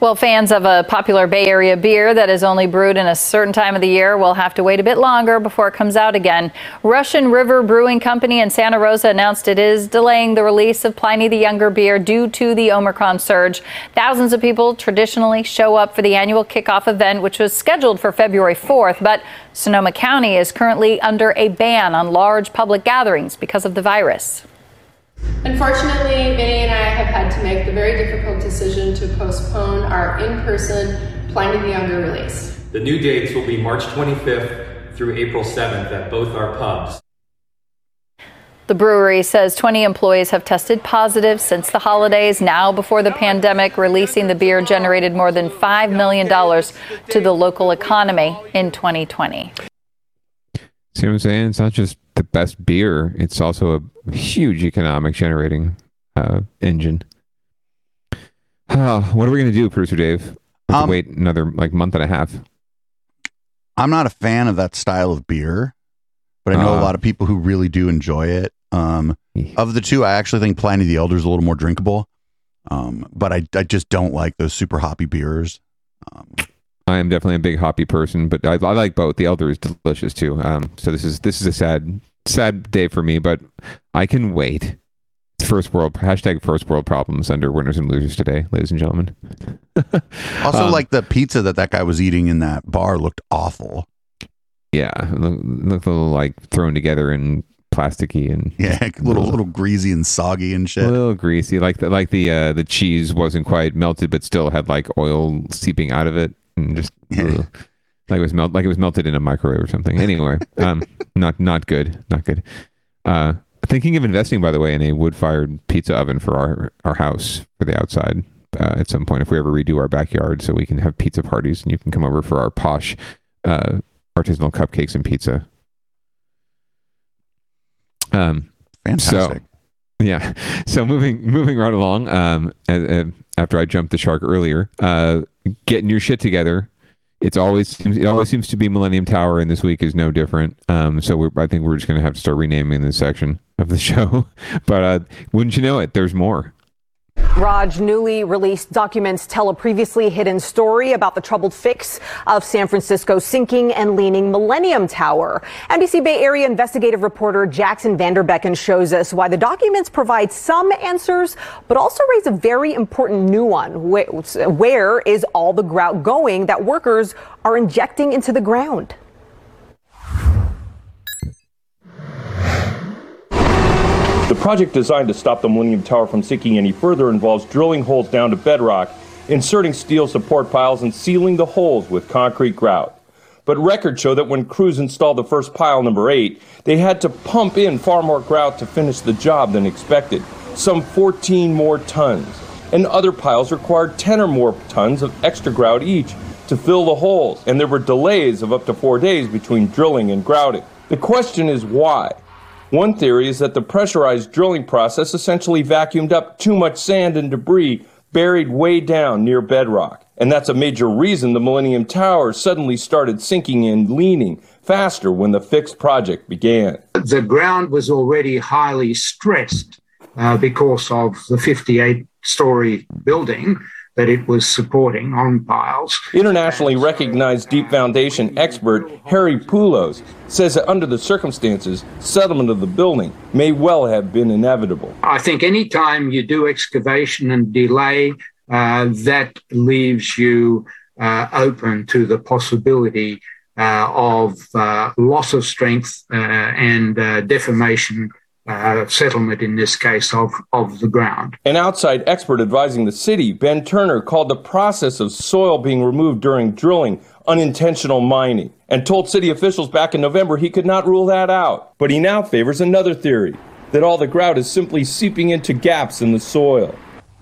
Well, fans of a popular Bay Area beer that is only brewed in a certain time of the year will have to wait a bit longer before it comes out again. Russian River Brewing Company in Santa Rosa announced it is delaying the release of Pliny the Younger beer due to the Omicron surge. Thousands of people traditionally show up for the annual kickoff event, which was scheduled for February 4th, but Sonoma County is currently under a ban on large public gatherings because of the virus.
Unfortunately, Vinnie and I have had to make the very difficult decision to postpone our in-person Pliny the Younger release.
The new dates will be March 25th through April 7th at both our pubs.
The brewery says 20 employees have tested positive since the holidays. Now, before the pandemic, releasing the beer generated more than $5 million to the local economy in 2020.
See what I'm saying? It's not just the best beer; it's also a huge economic generating uh, engine. Uh, what are we going to do, producer Dave? We have to
Um,
wait another like month and a half.
I'm not a fan of that style of beer, but I know a
Uh.
lot of people who really do enjoy it. Um, of the two, I actually think Pliny the Elder is a little more drinkable. Um, but I, I just don't like those super hoppy beers.
I am definitely a big hoppy person, but I, I like both. The Elder is delicious too. Um, so this is this is a sad sad day for me, but I can wait. First world hashtag first world problems under winners and losers today, ladies and gentlemen.
Also,
Um,
like the pizza that that guy was eating in that bar looked awful.
Yeah, look, look a little like thrown together and plasticky and
Yeah, little little greasy and soggy and shit.
a little greasy. Like the like the uh, the cheese wasn't quite melted, but still had like oil seeping out of it, and just ugh. like it was melt like it was melted in a microwave or something. Anyway, um, not not good, not good. Uh, thinking of investing, by the way, in a wood fired pizza oven for our our house for the outside. Uh, at some point, if we ever redo our backyard, so we can have pizza parties, and you can come over for our posh uh, artisanal cupcakes and pizza. Um,
Fantastic.
So, yeah. So moving moving right along. Um, uh, after I jumped the shark earlier, uh, getting your shit together. It's always it always seems to be Millennium Tower, and this week is no different. Um, so I think we're just going to have to start renaming this section of the show. but uh, wouldn't you know it? There's more.
Raj, newly released documents tell a previously hidden story about the troubled fix of San Francisco's sinking and leaning Millennium Tower. NBC Bay Area investigative reporter Jaxon Van Derbeken shows us why the documents provide some answers, but also raise a very important new one. Where is all the grout going that workers are injecting into the ground?
The project designed to stop the Millennium Tower from sinking any further involves drilling holes down to bedrock, inserting steel support piles, and sealing the holes with concrete grout. But records show that when crews installed the first pile, number eight, they had to pump in far more grout to finish the job than expected, some 14 more tons. And other piles required 10 or more tons of extra grout each to fill the holes, and there were delays of up to four days between drilling and grouting. The question is why? One theory is that the pressurized drilling process essentially vacuumed up too much sand and debris buried way down near bedrock. And that's a major reason the Millennium Tower suddenly started sinking and leaning faster when the fixed project began.
The ground was already highly stressed uh, because of the 58 story building that it was supporting on piles.
Internationally recognized deep foundation expert Harry Poulos says that under the circumstances, settlement of the building may well have been inevitable.
I think any time you do excavation and delay, uh, that leaves you uh, open to the possibility uh, of uh, loss of strength uh, and uh, deformation, uh, settlement in this case, of, of the ground.
An outside expert advising the city, Ben Turner, called the process of soil being removed during drilling unintentional mining and told city officials back in November he could not rule that out. But he now favors another theory that all the grout is simply seeping into gaps in the soil.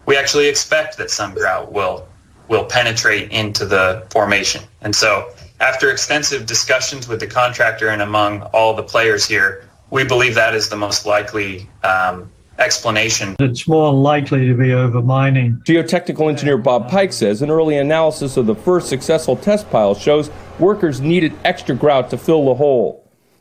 we actually expect that some grout will will penetrate into the formation. And so, after extensive discussions with the contractor and among all the players here, we believe that is the most likely um, explanation.
It's more likely to be over mining.
Geotechnical engineer Bob Pyke says an early analysis of the first successful test pile shows workers needed extra grout to fill the hole.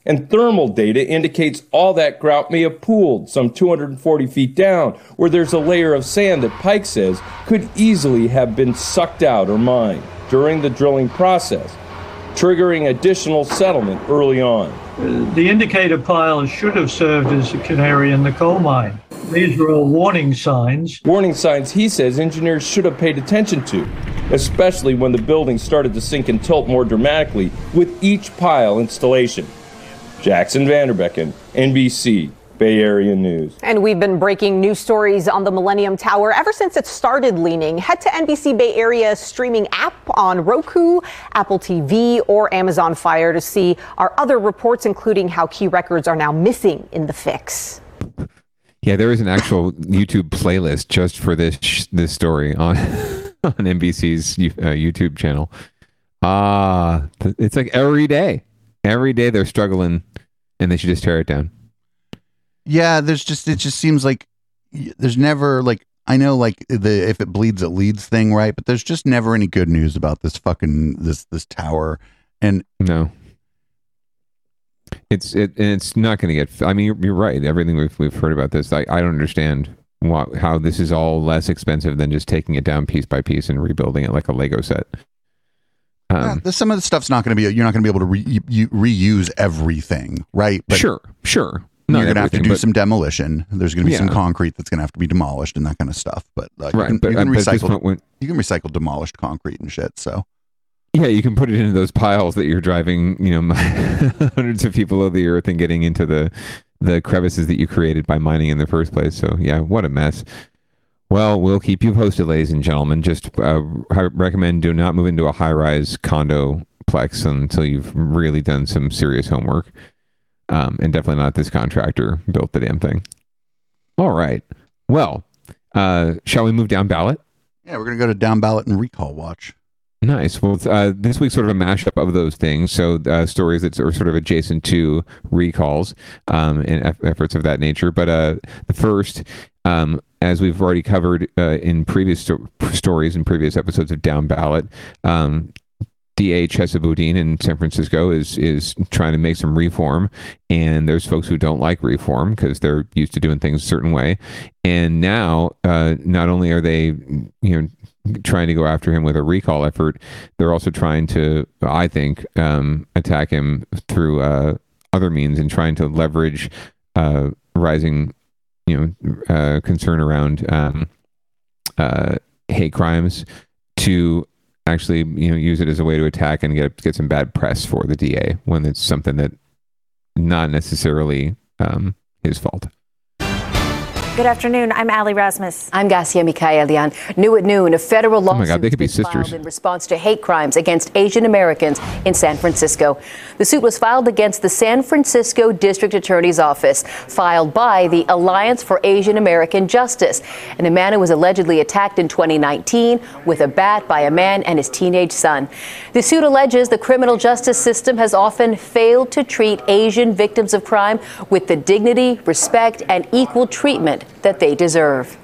And thermal data indicates all that grout may have pooled some 240 feet down, where there's a layer of sand that Pyke says could easily have been sucked out or mined during the drilling process, triggering additional settlement early on.
The indicator piles should have served as a canary in the coal mine. These were all warning signs.
Warning signs he says engineers should have paid attention to, especially when the building started to sink and tilt more dramatically with each pile installation. Jaxon Van Derbeken, NBC, Bay Area News.
And we've been breaking news stories on the Millennium Tower ever since it started leaning. Head to NBC Bay Area streaming app on Roku, Apple TV, or Amazon Fire to see our other reports, including how key records are now missing in the fix.
Yeah, there is an actual YouTube playlist just for this sh- this story on on NBC's uh, YouTube channel. Ah, th- it's like every day, every day they're struggling, and they should just tear it down.
Yeah, there's just it just seems like there's never like I know like the if it bleeds it leads thing, right? But there's just never any good news about this fucking this this tower. And
no, it's it and it's not going to get. I mean, you're, you're right. Everything we've we've heard about this, I I don't understand why, how this is all less expensive than just taking it down piece by piece and rebuilding it like a Lego set.
yeah,
Um,
there's some of the stuff's not going to be you're not going to be able to re, you, reuse everything, right?
sure, sure.
You're going to have to do some demolition. There's going to be some concrete that's going to have to be demolished and that kind of stuff. But like,
Right,
you can,
but-
you can
uh, but at this
recycle.
when-
you can recycle demolished concrete and shit. So
Yeah, you can put it into those piles that you're driving, you know, hundreds of people of the earth and getting into the the crevices that you created by mining in the first place. So yeah, what a mess. Well, we'll keep you posted, ladies and gentlemen. Just uh, I recommend do not move into a high-rise condo plex until you've really done some serious homework, um, and definitely not this contractor built the damn thing. All right. Well, uh, shall we move down ballot?
yeah, we're going to go to down ballot and recall watch.
Nice. Well, uh, this week's sort of a mashup of those things. So uh, stories that are sort of adjacent to recalls um, and eff- efforts of that nature. But uh, the first, um, as we've already covered uh, in previous sto- stories and previous episodes of Down Ballot, um, DA Chesa Boudin in San Francisco is is trying to make some reform, and there's folks who don't like reform because they're used to doing things a certain way, and now uh, not only are they you know trying to go after him with a recall effort, they're also trying to, I think, um, attack him through uh, other means and trying to leverage uh, rising you know uh, concern around um, uh, hate crimes to actually you know use it as a way to attack and get get some bad press for the DA when it's something that not necessarily um, his fault.
Good afternoon. I'm Ali Rasmus.
I'm Gasia Mikaelian. New at noon, a federal
Oh my
lawsuit
God, they could be sisters.
filed in response to hate crimes against Asian Americans in San Francisco. The suit was filed against the San Francisco District Attorney's Office, filed by the Alliance for Asian American Justice. And the man who was allegedly attacked in 2019 with a bat by a man and his teenage son. The suit alleges the criminal justice system has often failed to treat Asian victims of crime with the dignity, respect, and equal treatment that they deserve.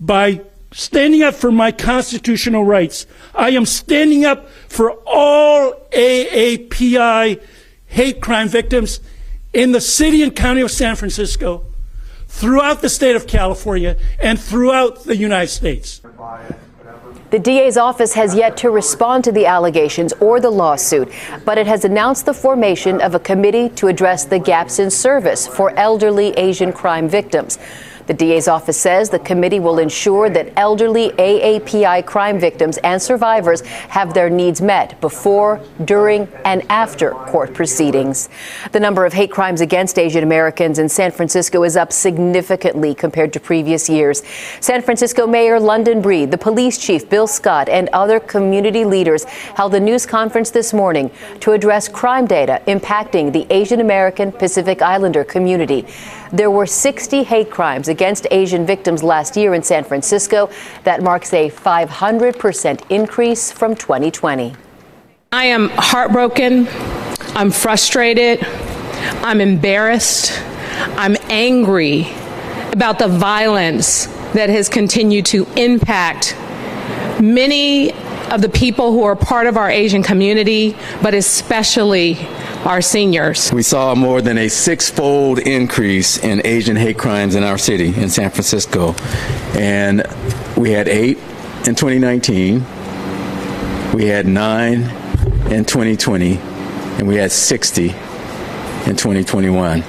by standing up for my constitutional rights. I am standing up for all AAPI hate crime victims in the city and county of San Francisco, throughout the state of California, and throughout the United States.
The DA's office has yet to respond to the allegations or the lawsuit, but it has announced the formation of a committee to address the gaps in service for elderly Asian crime victims. The DA's office says the committee will ensure that elderly AAPI crime victims and survivors have their needs met before, during, and after court proceedings. The number of hate crimes against Asian Americans in San Francisco is up significantly compared to previous years. San Francisco Mayor London Breed, the police chief Bill Scott, and other community leaders held a news conference this morning to address crime data impacting the Asian American Pacific Islander community. There were 60 hate crimes against Asian victims last year in San Francisco. That marks a 500% increase from 2020.
I am heartbroken. I'm frustrated. I'm embarrassed. I'm angry about the violence that has continued to impact many of the people who are part of our Asian community, but especially our seniors.
We saw more than a six-fold increase in Asian hate crimes in our city, in San Francisco. And we had eight in 2019, we had nine in 2020, and we had 60 in 2021.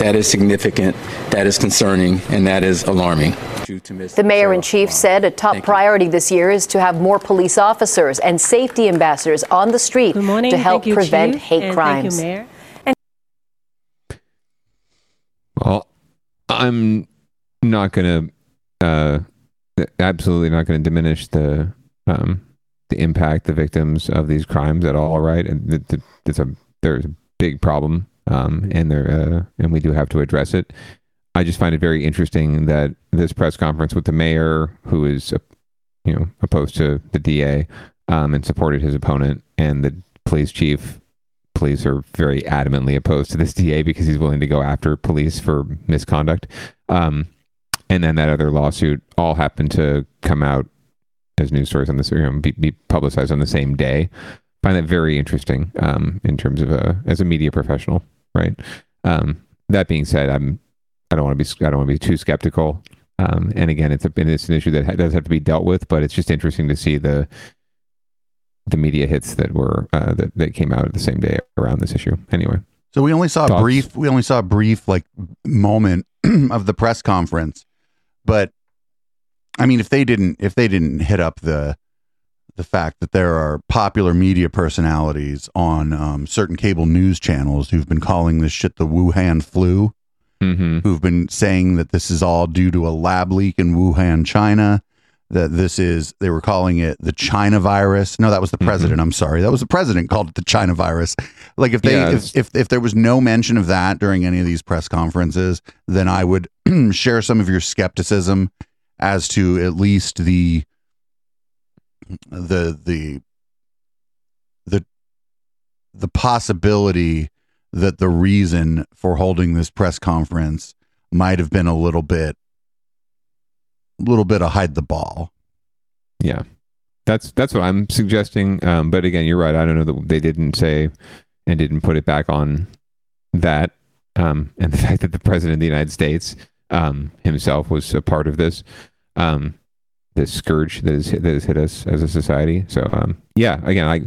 That is significant, that is concerning, and that is alarming.
The mayor in chief said a top priority this year is to have more police officers and safety ambassadors on the street to help
Thank you,
prevent
Chief,
hate
and
crimes.
Thank you, Mayor.
Well, I'm not going to, uh, absolutely not going to diminish the um, the impact the victims of these crimes at all. Right, and th- th- it's a there's a big problem, um, and there uh, and we do have to address it. I just find it very interesting that this press conference with the mayor, who is, uh, you know, opposed to the DA um, and supported his opponent, and the police chief police are very adamantly opposed to this DA because he's willing to go after police for misconduct. Um, and then that other lawsuit all happened to come out as news stories on this, you know, be, be publicized on the same day. Find that very interesting um, in terms of a as a media professional, right? Um, that being said, I'm I don't want to be I don't want to be too skeptical. Um, and again, it's a it's an issue that ha- does have to be dealt with, but it's just interesting to see the the media hits that were uh, that that came out at the same day around this issue. Anyway,
So we only saw a brief. We only saw a brief like moment of the press conference, but I mean, if they didn't, if they didn't hit up the the fact that there are popular media personalities on um, certain cable news channels who've been calling this shit the Wuhan flu,
Mm-hmm.
who've been saying that this is all due to a lab leak in Wuhan, China. That this is, they were calling it the China virus. No, that was the
Mm-hmm.
president. I'm sorry, that was the president called it the China virus. Like if they,
Yeah,
if, if if there was no mention of that during any of these press conferences, then I would share some of your skepticism as to at least the the the the the possibility that the reason for holding this press conference might have been a little bit a little bit of hide the ball.
Yeah, that's that's what I'm suggesting. Um, but again, you're right. I don't know that they didn't say and didn't put it back on that, um, and the fact that the president of the United States um, himself was a part of this, um, this scourge that has hit, that has hit us as a society. So um, yeah, again, I.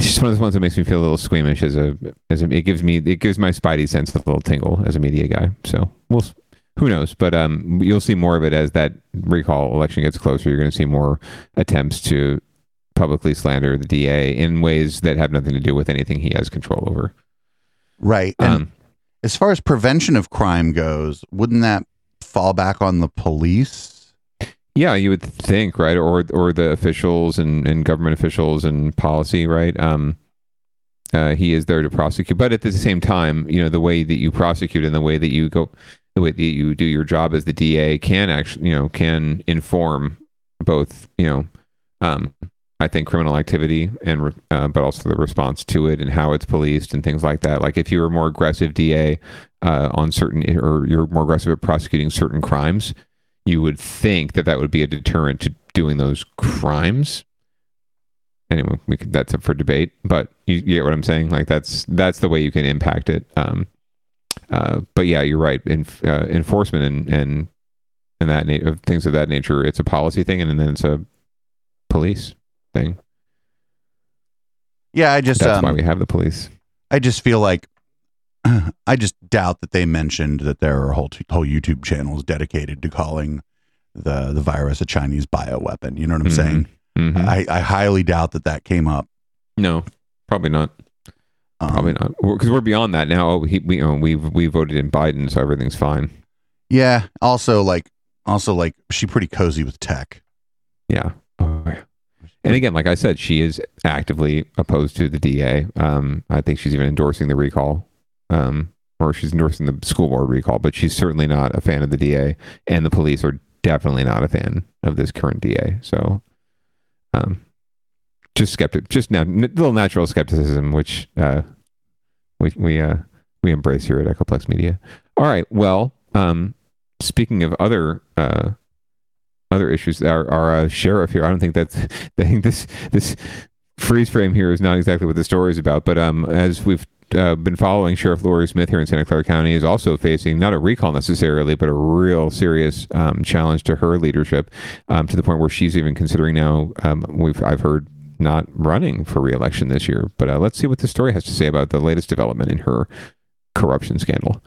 It's just one of those ones that makes me feel a little squeamish as a as a, it gives me it gives my spidey sense a little tingle as a media guy. So we'll who knows, but um, you'll see more of it as that recall election gets closer. You're going to see more attempts to publicly slander the DA in ways that have nothing to do with anything he has control over.
Right. And
Um,
as far as prevention of crime goes, wouldn't that fall back on the police?
Yeah, you would think, right? Or or the officials and, and government officials and policy, right? Um, uh, he is there to prosecute, but at the same time, you know, the way that you prosecute and the way that you go, the way that you do your job as the DA can actually, you know, can inform both, you know, um, I think criminal activity and uh, but also the response to it and how it's policed and things like that. Like if you're a more aggressive DA uh, on certain or you're more aggressive at prosecuting certain crimes, you would think that that would be a deterrent to doing those crimes. Anyway, we could, that's up for debate, but you, you get what I'm saying. Like that's that's the way you can impact it. Um, uh, but yeah, you're right. In, uh, enforcement and and and that na- things of that nature, it's a policy thing, and then it's a police thing.
Yeah, I just
That's
um,
why we have the police.
I just feel like I just doubt that they mentioned that there are whole whole YouTube channels dedicated to calling the the virus a Chinese bioweapon. You know what I'm
Mhm.
saying?
Mhm.
I, I highly doubt that that came up.
No, probably not.
Um,
Probably not, because we're beyond that now. He, we, we we voted in Biden, so everything's fine.
Yeah. Also, like, also like, she pretty cozy with tech.
Yeah. Oh, yeah. And again, like I said, she is actively opposed to the DA. Um, I think she's even endorsing the recall, um, or she's endorsing the school board recall. But she's certainly not a fan of the DA, and the police are definitely not a fan of this current DA. So, um, just skeptic, just now, n- little natural skepticism, which uh, we we uh, we embrace here at Echoplex Media. All right. Well, um, speaking of other uh, other issues, our our uh, sheriff here. I don't think that's. I think this this freeze frame here is not exactly what the story is about. But um, as we've uh, been following, Sheriff Laurie Smith here in Santa Clara County is also facing not a recall necessarily, but a real serious um, challenge to her leadership, um, to the point where she's even considering now. Um, we've I've heard not running for reelection this year. But uh, let's see what the story has to say about the latest development in her corruption scandal.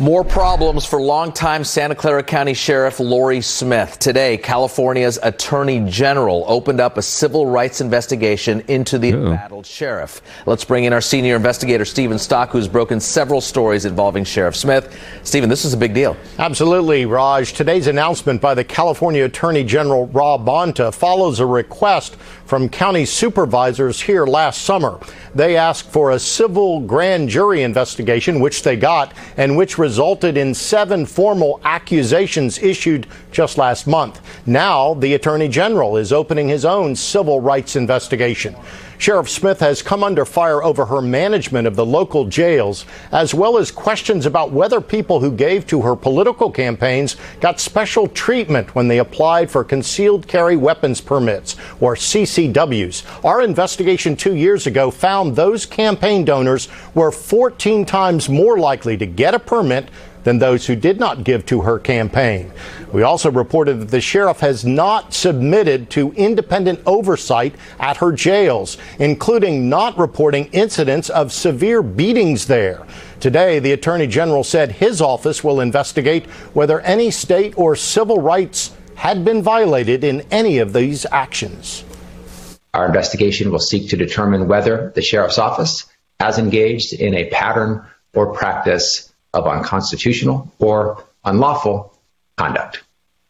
More problems for longtime Santa Clara County Sheriff Laurie Smith. Today, California's Attorney General opened up a civil rights investigation into the embattled sheriff. Let's bring in our senior investigator, Stephen Stock, who's broken several stories involving Sheriff Smith. Stephen, this is a big deal.
Absolutely, Raj. Today's announcement by the California Attorney General Rob Bonta follows a request from county supervisors here last summer. They asked for a civil grand jury investigation, which they got, and which resulted in seven formal accusations issued just last month. Now, the Attorney General is opening his own civil rights investigation. Sheriff Smith has come under fire over her management of the local jails, as well as questions about whether people who gave to her political campaigns got special treatment when they applied for concealed carry weapons permits, or CCWs. Our investigation two years ago found those campaign donors were 14 times more likely to get a permit than those who did not give to her campaign. We also reported that the sheriff has not submitted to independent oversight at her jails, including not reporting incidents of severe beatings there. Today, the Attorney General said his office will investigate whether any state or civil rights had been violated in any of these actions.
Our investigation will seek to determine whether the sheriff's office has engaged in a pattern or practice of unconstitutional or unlawful conduct.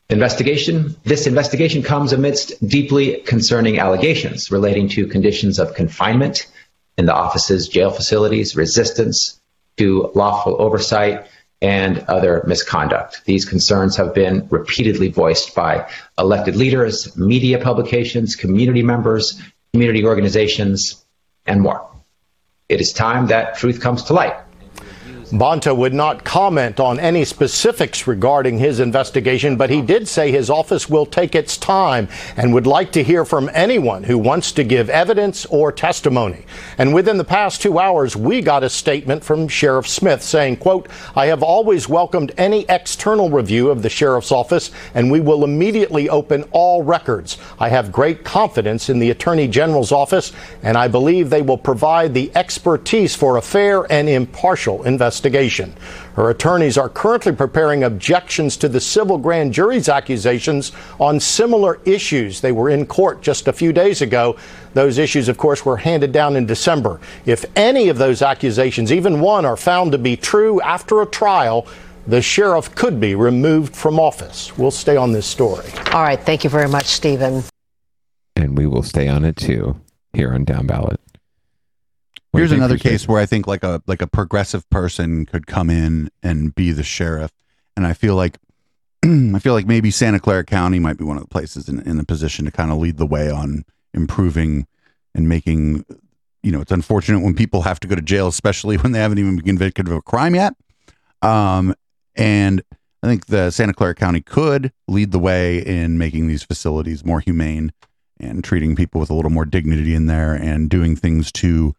Investigation. This investigation comes amidst deeply concerning allegations relating to conditions of confinement in the office's jail facilities, resistance to lawful oversight, and other misconduct. These concerns have been repeatedly voiced by elected leaders, media publications, community members, community organizations, and more. It is time that truth comes to light.
Bonta would not comment on any specifics regarding his investigation, but he did say his office will take its time and would like to hear from anyone who wants to give evidence or testimony. And within the past two hours, we got a statement from Sheriff Smith saying, quote, I have always welcomed any external review of the sheriff's office, and we will immediately open all records. I have great confidence in the Attorney General's office, and I believe they will provide the expertise for a fair and impartial investigation investigation. Her attorneys are currently preparing objections to the civil grand jury's accusations on similar issues. They were in court just a few days ago. Those issues, of course, were handed down in December. If any of those accusations, even one, are found to be true after a trial, the sheriff could be removed from office. We'll stay on this story.
All right. Thank you very much, Stephen.
And we will stay on it too here on Down Ballot.
Here's another case where I think like a like a progressive person could come in and be the sheriff, and I feel like I feel like maybe Santa Clara County might be one of the places in in a position to kind of lead the way on improving and making. You know, it's unfortunate when people have to go to jail, especially when they haven't even been convicted of a crime yet. Um, and I think the Santa Clara County could lead the way in making these facilities more humane and treating people with a little more dignity in there and doing things to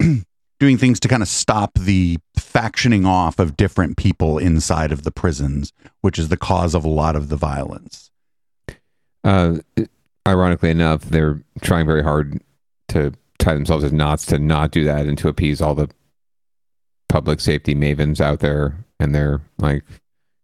doing things to kind of stop the factioning off of different people inside of the prisons, which is the cause of a lot of the violence.
Uh, ironically enough, they're trying very hard to tie themselves as knots to not do that and to appease all the public safety mavens out there and their like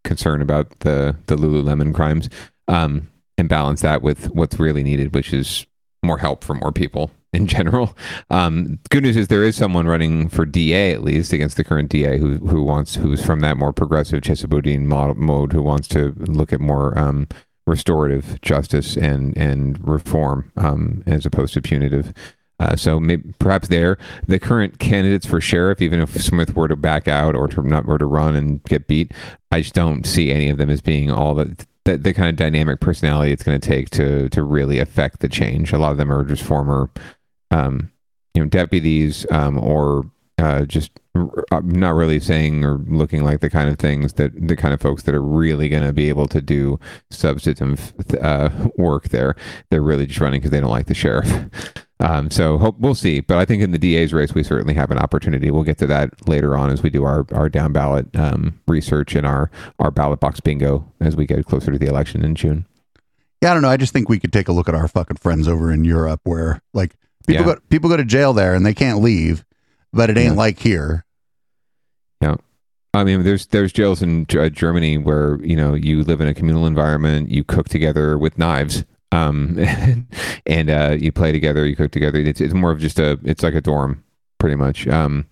concern about the the Lululemon crimes, um, and balance that with what's really needed, which is more help for more people in general. Um, good news is there is someone running for DA at least against the current DA who who wants who's from that more progressive Chesa Boudin mode who wants to look at more um, restorative justice and and reform um, as opposed to punitive. Uh, so maybe, perhaps there, the current candidates for sheriff, even if Smith were to back out or to not were to run and get beat, I just don't see any of them as being all that the, the kind of dynamic personality it's going to take to to really affect the change. A lot of them are just former um, you know, deputies um, or uh, just uh, not really saying or looking like the kind of things that the kind of folks that are really going to be able to do substantive uh, work there. They're really just running because they don't like the sheriff. Um, so hope we'll see. But I think in the DA's race, we certainly have an opportunity. We'll get to that later on as we do our, our down ballot um, research and our, our ballot box bingo as we get closer to the election in June.
Yeah, I don't know. I just think we could take a look at our fucking friends over in Europe where like People yeah. go people go to jail there and they can't leave, but it ain't yeah. like here.
Yeah. I mean, there's there's jails in uh, Germany where you know you live in a communal environment, you cook together with knives, um, and uh, you play together, you cook together. It's it's more of just a it's like a dorm, pretty much. Um,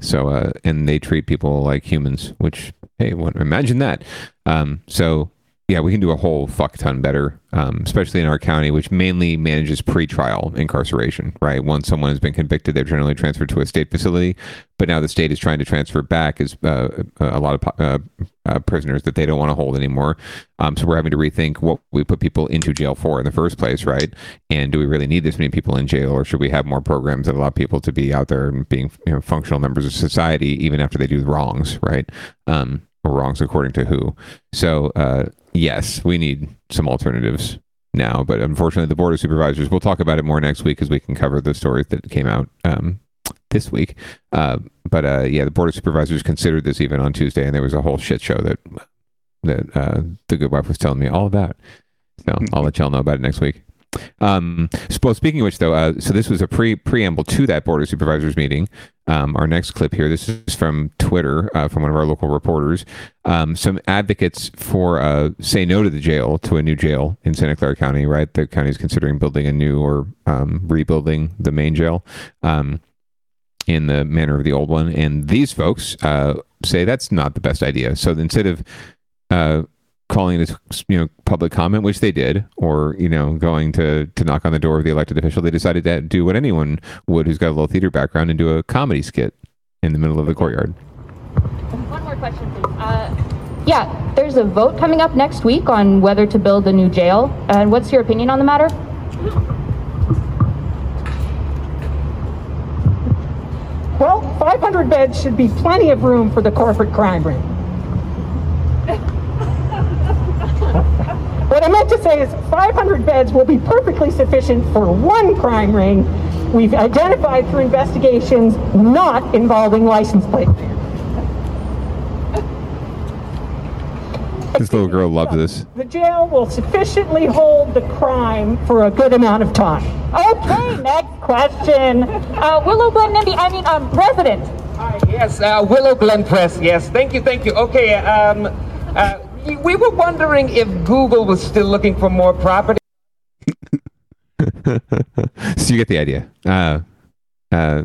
so uh, and they treat people like humans, which hey, imagine that. Um, so yeah, we can do a whole fuck ton better, um, especially in our county, which mainly manages pretrial incarceration. Right, once someone has been convicted, they're generally transferred to a state facility. But now the state is trying to transfer back is uh, a lot of uh, uh, prisoners that they don't want to hold anymore. Um, so we're having to rethink what we put people into jail for in the first place, right? And do we really need this many people in jail, or should we have more programs that allow people to be out there and being you know, functional members of society even after they do wrongs, right? Um, or wrongs according to who? So uh, yes, we need some alternatives now. But unfortunately, the board of supervisors. We'll talk about it more next week as we can cover the stories that came out um, this week. Uh, but uh, yeah, the board of supervisors considered this even on Tuesday, and there was a whole shit show that that uh, the good wife was telling me all about. So I'll let y'all know about it next week. Um, so, speaking of which, though, uh, so this was a pre preamble to that board of supervisors meeting. Um, our next clip here, this is from Twitter, uh, from one of our local reporters. Um, some advocates for uh, say no to the jail, to a new jail in Santa Clara County. Right, the county is considering building a new or um, rebuilding the main jail um, in the manner of the old one, and these folks uh, say that's not the best idea. So instead of uh, calling it you know public comment, which they did, or you know going to to knock on the door of the elected official, they decided to do what anyone would who's got a little theater background and do a comedy skit in the middle of the courtyard.
One more question, please. Uh, yeah, there's a vote coming up next week on whether to build a new jail. And what's your opinion on the matter?
Well, 500 beds should be plenty of room for the corporate crime ring. What I meant to say is 500 beds will be perfectly sufficient for one crime ring we've identified through investigations not involving license plate.
This little girl loves this.
The jail will sufficiently hold the crime for a good amount of time. Okay, next question.
Uh, Willow Glen, Nimby, I mean, um, resident.
Uh, yes, uh, Willow Glen Press. Yes, thank you, thank you. Okay, um, uh, we were wondering if Google was still looking for more property.
so you get the idea. Uh, uh,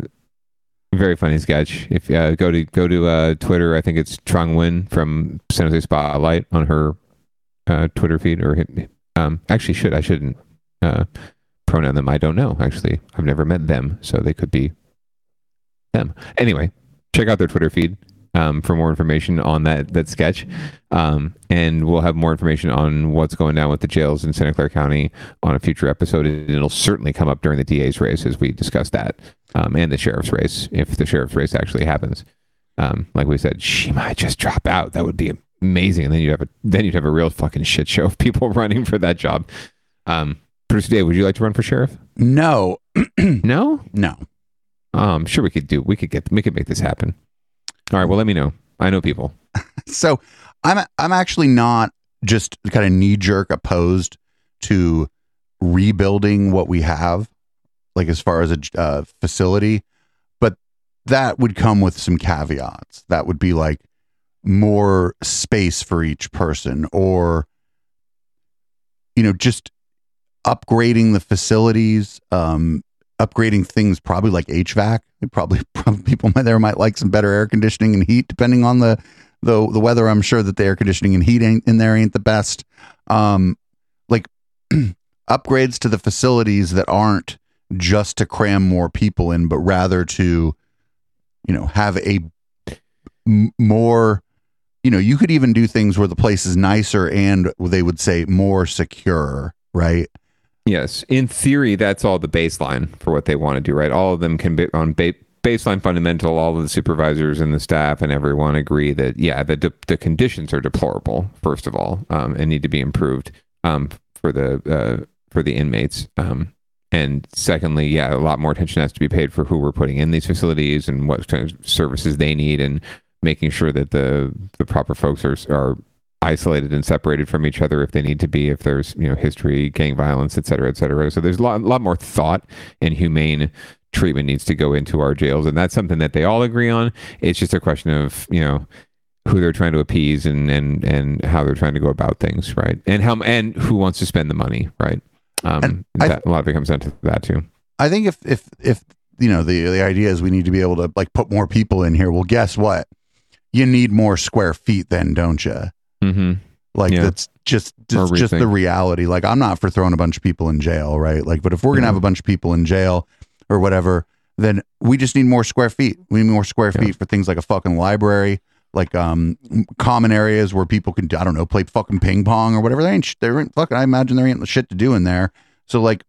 very funny sketch. If uh, go to go to uh, Twitter, I think it's Trung Nguyen from San Jose Spotlight on her uh, Twitter feed. Or um, actually, should I shouldn't uh, pronoun them? I don't know. Actually, I've never met them, so they could be them. Anyway, check out their Twitter feed um, for more information on that that sketch, um, and we'll have more information on what's going down with the jails in Santa Clara County on a future episode. And it'll certainly come up during the DA's race as we discuss that, um, and the sheriff's race if the sheriff's race actually happens. Um, like we said, she might just drop out. That would be amazing, and then you'd have a then you'd have a real fucking shit show of people running for that job. Um, Producer Dave, would you like to run for sheriff?
No,
no,
no.
Um, sure we could do. We could get. We could make this happen. All right. Well, let me know. I know people.
so I'm I'm actually not just kind of knee jerk opposed to rebuilding what we have, like as far as a uh, facility, but that would come with some caveats. That would be like more space for each person, or you know, just upgrading the facilities, um, upgrading things probably like HVAC. Probably, probably people there might like some better air conditioning and heat, depending on the the the weather. I'm sure that the air conditioning and heat ain't in there ain't the best. Um, like upgrades to the facilities that aren't just to cram more people in, but rather to, you know, have a m- more. You know, you could even do things where the place is nicer and they would say more secure, right?
Yes, in theory, that's all the baseline for what they want to do, right? All of them can be on ba- baseline fundamental. All of the supervisors and the staff and everyone agree that yeah, the de- the conditions are deplorable. First of all, um, and need to be improved um, for the uh, for the inmates. Um, and secondly, yeah, a lot more attention has to be paid for who we're putting in these facilities and what kind of services they need, and making sure that the the proper folks are are isolated and separated from each other if they need to be, if there's you know history, gang violence, et cetera, et cetera. So there's a lot, a lot more thought and humane treatment needs to go into our jails, and that's something that they all agree on. It's just a question of you know who they're trying to appease and and and how they're trying to go about things, right? And how and who wants to spend the money, right? Um, that, a lot of it comes down to that too.
I think if if if you know the the idea is we need to be able to like put more people in here. Well, guess what? You need more square feet, then, don't you?
Mm-hmm.
Like yeah. that's just just, just the reality. Like I'm not for throwing a bunch of people in jail, right? Like, but if we're gonna have a bunch of people in jail or whatever, then we just need more square feet. We need more square yeah. feet for things like a fucking library, like um common areas where people can I don't know play fucking ping pong or whatever. They ain't there ain't fucking. I imagine there ain't shit to do in there. So like,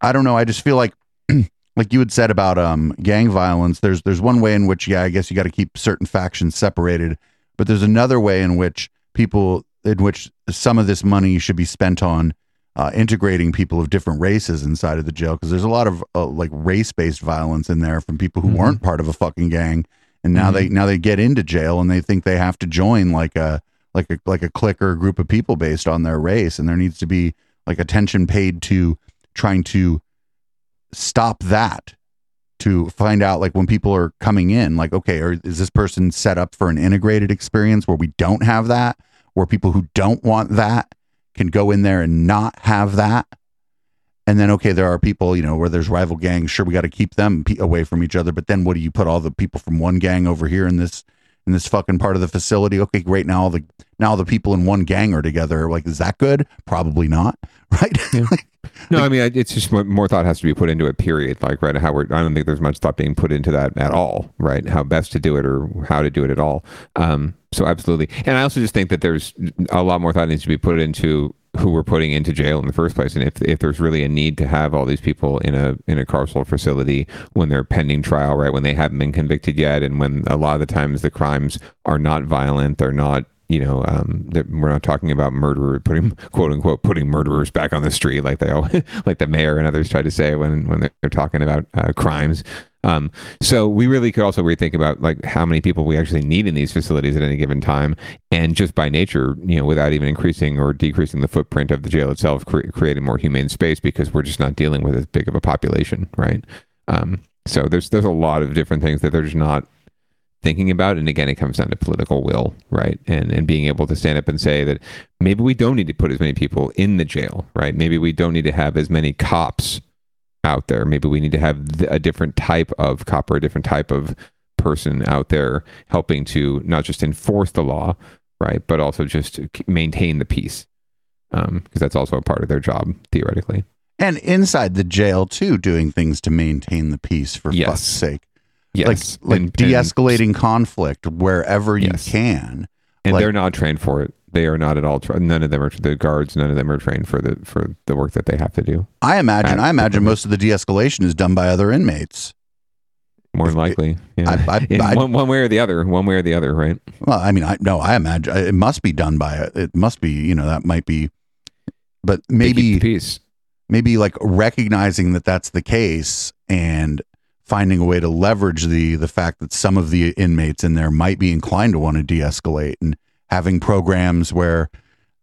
I don't know. I just feel like. like you had said about um, gang violence, there's there's one way in which yeah, I guess you got to keep certain factions separated, but there's another way in which people in which some of this money should be spent on uh, integrating people of different races inside of the jail because there's a lot of uh, like race-based violence in there from people who
Mm-hmm.
weren't part of a fucking gang, and now they now they get into jail and they think they have to join like a like a like a clique or a group of people based on their race, and there needs to be like attention paid to trying to stop that to find out like when people are coming in like okay or is this person set up for an integrated experience where we don't have that where people who don't want that can go in there and not have that? And then okay there are people you know where there's rival gangs. Sure we got to keep them away from each other but then what do you put all the people from one gang over here in this in this fucking part of the facility? Okay great now all the now the people in one gang are together like is that good probably not right
No, I mean it's just more, more thought has to be put into it. Period. Like right, how we're. I don't think there's much thought being put into that at all. Right, how best to do it or how to do it at all. Um, so absolutely, and I also just think that there's a lot more thought needs to be put into who we're putting into jail in the first place, and if if there's really a need to have all these people in a in a carceral facility when they're pending trial, right, when they haven't been convicted yet, and when a lot of the times the crimes are not violent, they're not you know, um, that we're not talking about murderer putting quote unquote putting murderers back on the street like they all, like the mayor and others try to say when when they're talking about uh, crimes. Um, so we really could also rethink about like how many people we actually need in these facilities at any given time, and just by nature, you know, without even increasing or decreasing the footprint of the jail itself, cre- creating more humane space because we're just not dealing with as big of a population, right? Um, so there's there's a lot of different things that they're not thinking about and again it comes down to political will right? And and being able to stand up and say that maybe we don't need to put as many people in the jail right? Maybe we don't need to have as many cops out there. Maybe we need to have a different type of cop or a different type of person out there helping to not just enforce the law right but also just maintain the peace um because that's also a part of their job theoretically.
And inside the jail too doing things to maintain the peace for
Yes.
fuck's sake
Yes.
like like
And- and-
de-escalating conflict wherever you can
and
Like-
they're not trained for it. They are not at all tra- none of them are the guards none of them are trained for the for the work that they have to do.
I imagine i imagine most of the de-escalation is done by other inmates.
More than likely yeah.
I- I- I-
one, one way or the other one way or the other right?
Well i mean i no i imagine it must be done by it must be you know that might be but maybe
peace.
maybe like recognizing that that's the case and finding a way to leverage the the fact that some of the inmates in there might be inclined to want to de-escalate. And having programs where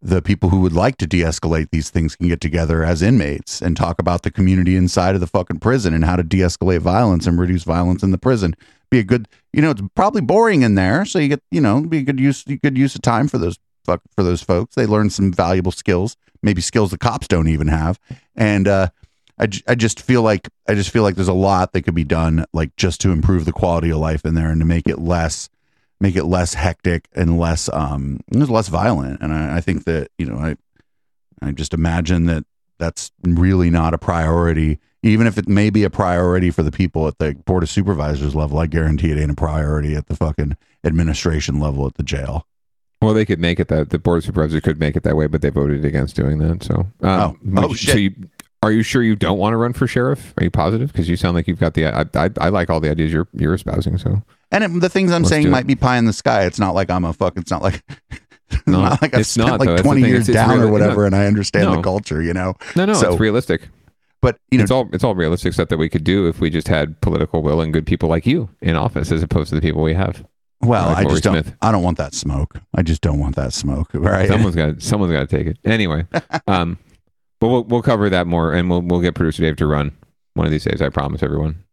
the people who would like to de-escalate these things can get together as inmates and talk about the community inside of the fucking prison and how to de-escalate violence and reduce violence in the prison. Be a good you know it's probably boring in there so you get you know be a good use good use of time for those fuck for those folks. They learn some valuable skills maybe skills the cops don't even have. And uh I, j- I just feel like I just feel like there's a lot that could be done like just to improve the quality of life in there and to make it less make it less hectic and less um less violent and I, I think that you know I I just imagine that that's really not a priority even if it may be a priority for the people at the board of supervisors level I guarantee it ain't a priority at the fucking administration level at the jail
well they could make it that the board of supervisors could make it that way but they voted against doing that so um,
Oh. Oh, shit.
so you, are you sure you don't want to run for sheriff are you positive because you sound like you've got the I, I, I like all the ideas you're you're espousing so
and it, the things I'm
Let's
saying might be pie in the sky it's not like I'm a fuck it's not like
No,
not like I've
it's
spent
not,
like
the
20 years
It's- it's
down or
really-
whatever
no.
and I understand the culture you know
no no
So-
it's realistic
but you know
it's all it's all realistic stuff that we could do if we just had political will and good people like you in office as opposed to the people we have
Well,
Like
I just don't.
Smith.
I don't want that smoke. I just don't want that smoke. Right?
Someone's got someone's got to take it anyway. Um, but we'll we'll cover that more, and we'll we'll get producer Dave to run one of these days. I promise everyone,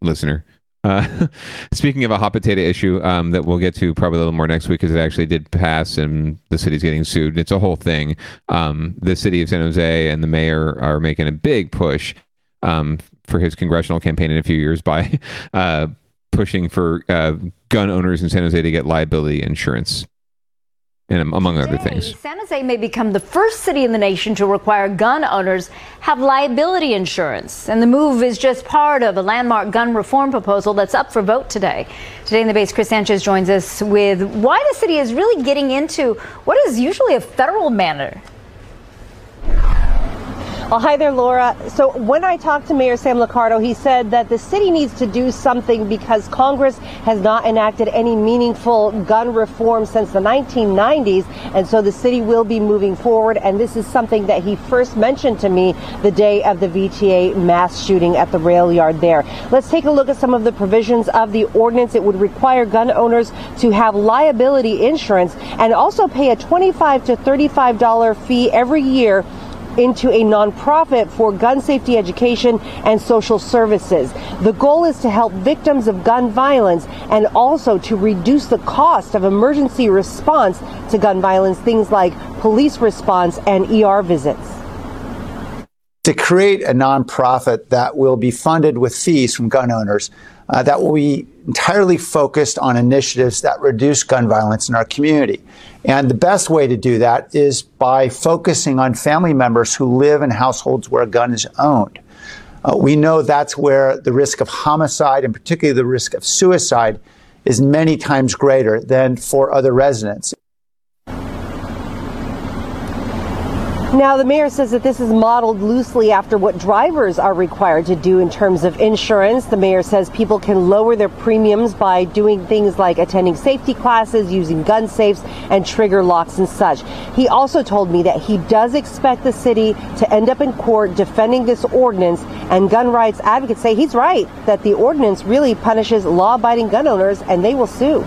listener. Uh, speaking of a hot potato issue um, that we'll get to probably a little more next week, because it actually did pass, and the city's getting sued. It's a whole thing. Um, the city of San Jose and the mayor are making a big push um, for his congressional campaign in a few years by uh, pushing for uh, gun owners in San Jose to get liability insurance, and am- among other things.
San Jose may become the first city in the nation to require gun owners have liability insurance. And the move is just part of a landmark gun reform proposal that's up for vote today. Today in the Bay's, Chris Sanchez joins us with why the city is really getting into what is usually a federal matter.
Well, hi there, Laura. So when I talked to Mayor Sam Liccardo, he said that the city needs to do something because Congress has not enacted any meaningful gun reform since the 1990s, and so the city will be moving forward. And this is something that he first mentioned to me the day of the VTA mass shooting at the rail yard there. Let's take a look at some of the provisions of the ordinance. It would require gun owners to have liability insurance and also pay a 25 to $35 fee every year into a nonprofit for gun safety education and social services. The goal is to help victims of gun violence and also to reduce the cost of emergency response to gun violence, things like police response and ER visits.
To create a nonprofit that will be funded with fees from gun owners uh, that will be entirely focused on initiatives that reduce gun violence in our community. And the best way to do that is by focusing on family members who live in households where a gun is owned. Uh, we know that's where the risk of homicide, and particularly the risk of suicide, is many times greater than for other residents.
Now, the mayor says that this is modeled loosely after what drivers are required to do in terms of insurance. The mayor says people can lower their premiums by doing things like attending safety classes, using gun safes, and trigger locks and such. He also told me that he does expect the city to end up in court defending this ordinance, and gun rights advocates say he's right that the ordinance really punishes law abiding gun owners and they will sue.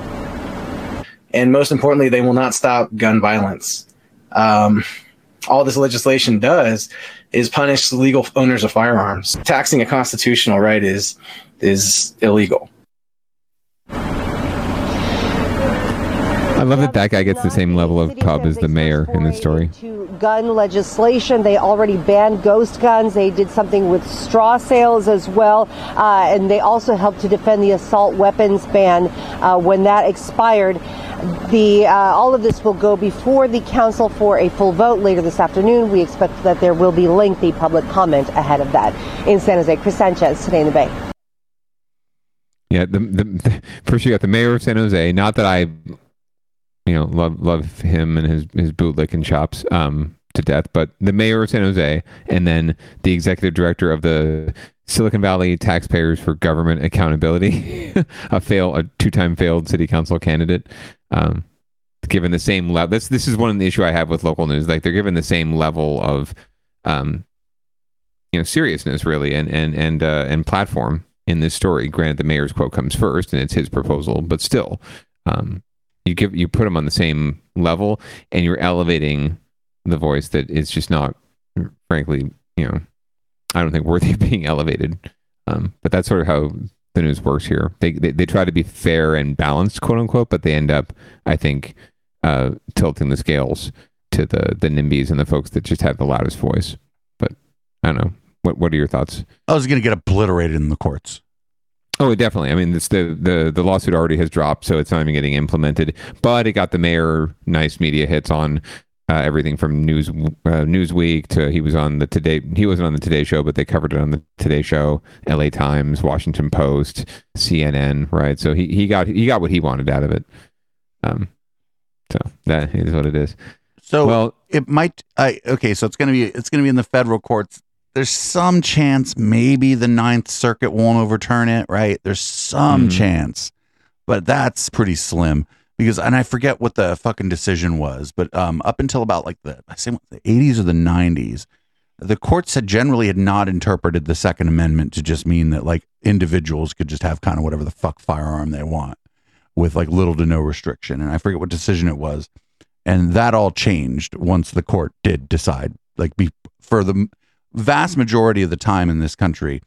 And most importantly, they will not stop gun violence. Um, all this legislation does is punish legal owners of firearms. Taxing a constitutional right is is illegal.
I love that that guy gets the same level of pub as the mayor in this story.
Gun legislation. They already banned ghost guns. They did something with straw sales as well. Uh, and they also helped to defend the assault weapons ban uh, when that expired. The uh, all of this will go before the council for a full vote later this afternoon. We expect that there will be lengthy public comment ahead of that. In San Jose, Chris Sanchez, today in the Bay.
Yeah, the, the, first you got the mayor of San Jose. Not that I you know, love love him and his his bootlicking chops um, to death. But the mayor of San Jose, and then the executive director of the Silicon Valley Taxpayers for Government Accountability, a fail, a two time failed city council candidate, um, given the same level. This this is one of the issue I have with local news. Like they're given the same level of, um, you know, seriousness really, and and and uh, and platform in this story. Granted, the mayor's quote comes first, and it's his proposal, but still. Um, you give you put them on the same level and you're elevating the voice that is just not frankly you know i don't think worthy of being elevated. Um, but that's sort of how the news works here. They, they, they try to be fair and balanced quote unquote but they end up i think uh, tilting the scales to the the nimbies and the folks that just have the loudest voice. But i don't know. What what are your thoughts?
I was going to get obliterated in the courts
Oh, definitely. I mean, this, the the the lawsuit already has dropped, so it's not even getting implemented. But it got the mayor nice media hits on uh, everything from News uh, Newsweek to he was on the Today. He wasn't on the Today Show, but they covered it on the Today Show, L.A. Times, Washington Post, CNN. Right. So he he got he got what he wanted out of it. Um. So that is what it is.
So well, it might. I okay. So it's gonna be it's gonna be in the federal courts there's some chance maybe the Ninth Circuit won't overturn it, right? There's some mm-hmm. chance, but that's pretty slim because, and I forget what the fucking decision was, but um, up until about like the I say the 80s or the 90s, the courts had generally had not interpreted the Second Amendment to just mean that like individuals could just have kind of whatever the fuck firearm they want with like little to no restriction, and I forget what decision it was, and that all changed once the court did decide like be for the vast majority of the time in this country,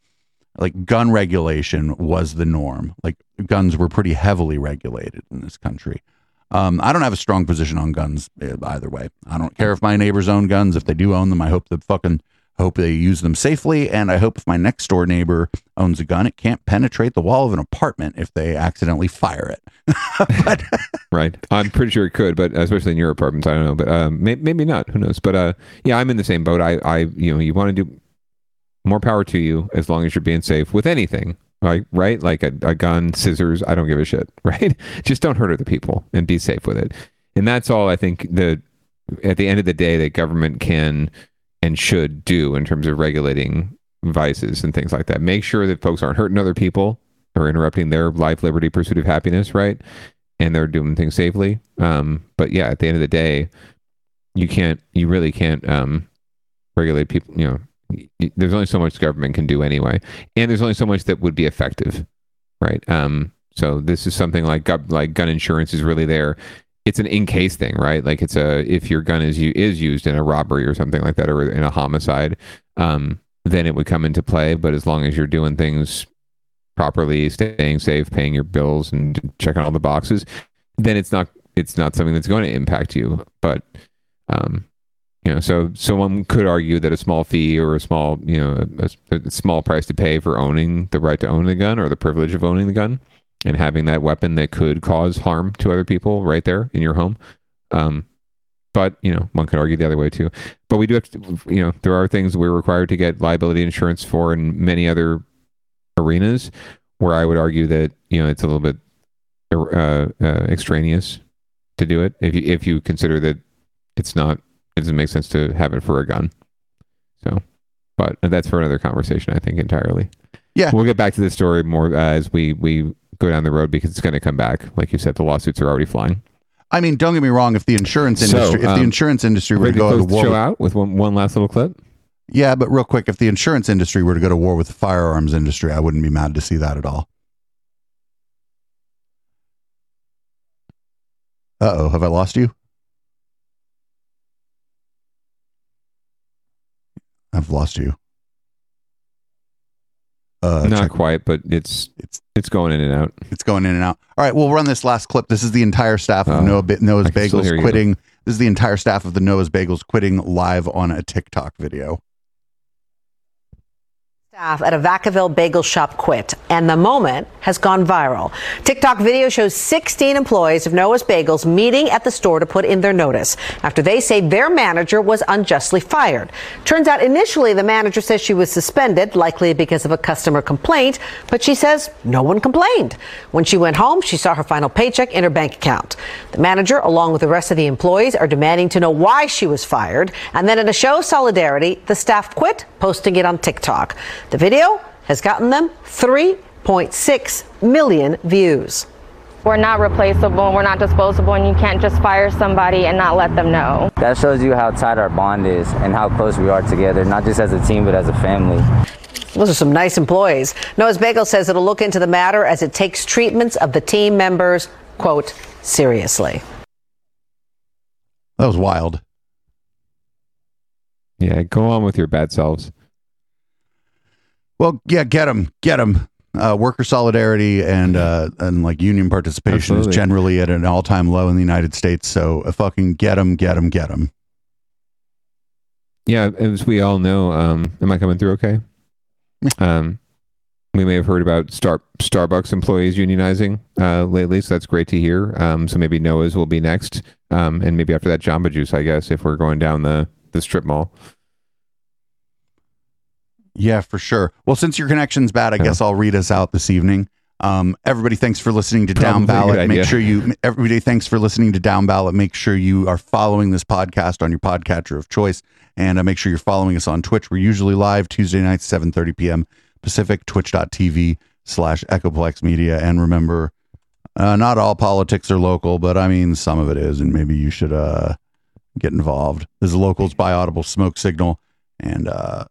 like gun regulation was the norm. Like guns were pretty heavily regulated in this country. Um, I don't have a strong position on guns eh, either way. I don't care if my neighbors own guns. If they do own them, I hope the fucking hope they use them safely. And I hope if my next door neighbor owns a gun, it can't penetrate the wall of an apartment if they accidentally fire it.
but, right. I'm pretty sure it could, but especially in your apartments, I don't know. But um, may, maybe not. Who knows? But uh, yeah, I'm in the same boat. I, I, you know, you want to do more power to you as long as you're being safe with anything. Right, right, like a, a gun, scissors. I don't give a shit. Right, just don't hurt other people and be safe with it. And that's all I think. The at the end of the day, that government can and should do in terms of regulating vices and things like that. Make sure that folks aren't hurting other people or interrupting their life, liberty, pursuit of happiness, right? And they're doing things safely. Um, but yeah, at the end of the day, you can't, you really can't um, regulate people. You know, there's only so much government can do anyway, and there's only so much that would be effective, right? Um, so this is something like like gun insurance is really there. It's an in case thing, right? Like it's a if your gun is is used in a robbery or something like that, or in a homicide, um, then it would come into play. But as long as you're doing things properly, staying safe, paying your bills, and checking all the boxes, then it's not it's not something that's going to impact you. But um, you know, so someone could argue that a small fee or a small you know a, a small price to pay for owning the right to own the gun or the privilege of owning the gun and having that weapon that could cause harm to other people right there in your home. Um, but you know, one could argue the other way too. But we do have to, you know, there are things we're required to get liability insurance for in many other arenas where I would argue that you know it's a little bit uh, uh, extraneous to do it if you if you consider that it's not it doesn't make sense to have it for a gun. So, but that's for another conversation, I think entirely.
Yeah,
we'll get back to this story more uh, as we we go down the road because it's going to come back. Like you said, the lawsuits are already flying.
I mean, don't get me wrong. If the insurance
So,
industry, if the
um,
insurance industry were to go to war,
show
with,
out with one, one last little clip.
yeah, but real quick, if the insurance industry were to go to war with the firearms industry, I wouldn't be mad to see that at all. Uh oh, have I lost you? I've lost you. Uh,
Not
check-
quite, but it's
it's
it's going in and out.
It's going in and out. All right, we'll run this last clip. This is the entire staff of
Oh,
Noah, Noah's Bagels quitting. This is the entire staff of the Noah's Bagels quitting live on a TikTok video.
Staff at a Vacaville bagel shop quit, and the moment has gone viral. TikTok video shows 16 employees of Noah's Bagels meeting at the store to put in their notice after they say their manager was unjustly fired. Turns out initially the manager says she was suspended, likely because of a customer complaint, but she says no one complained. When she went home, she saw her final paycheck in her bank account. The manager, along with the rest of the employees, are demanding to know why she was fired. And then in a show of solidarity, the staff quit, posting it on TikTok. The video has gotten them 3.6 million views.
We're not replaceable, we're not disposable, and you can't just fire somebody and not let them know.
That shows you how tight our bond is and how close we are together, not just as a team, but as a family.
Those are some nice employees. Noah's Bagel says it'll look into the matter as it takes treatments of the team members, quote, seriously.
That was wild.
Yeah, go on with your bad selves.
Well, yeah, get them, get them. Uh, worker solidarity and uh, and like union participation
Absolutely.
is generally at an all time low in the United States. So uh, fucking get them, get them, get them.
Yeah, as we all know, um, am I coming through okay? Um, we may have heard about Star Starbucks employees unionizing uh, lately, so that's great to hear. Um, so maybe Noah's will be next, um, and maybe after that, Jamba Juice, I guess, if we're going down the the strip mall.
Yeah, for sure. Well, since your connection's bad, I guess I'll read us out this evening. Um, everybody, thanks for listening to Down
Probably good
Ballot. Make sure you, everybody, thanks for listening to Down Ballot. Make sure you are following this podcast on your podcatcher of choice, and uh, make sure you're following us on Twitch. We're usually live Tuesday nights, seven thirty p.m. Pacific. Twitch.tv slash Echoplex Media. And remember, uh, not all politics are local, but I mean some of it is, and maybe you should uh, get involved. This is Locals by Audible Smoke Signal, and uh,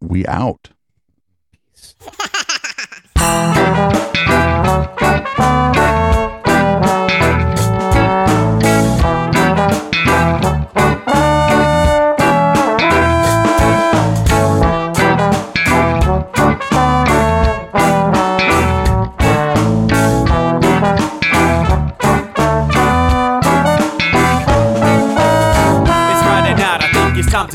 we out.
It's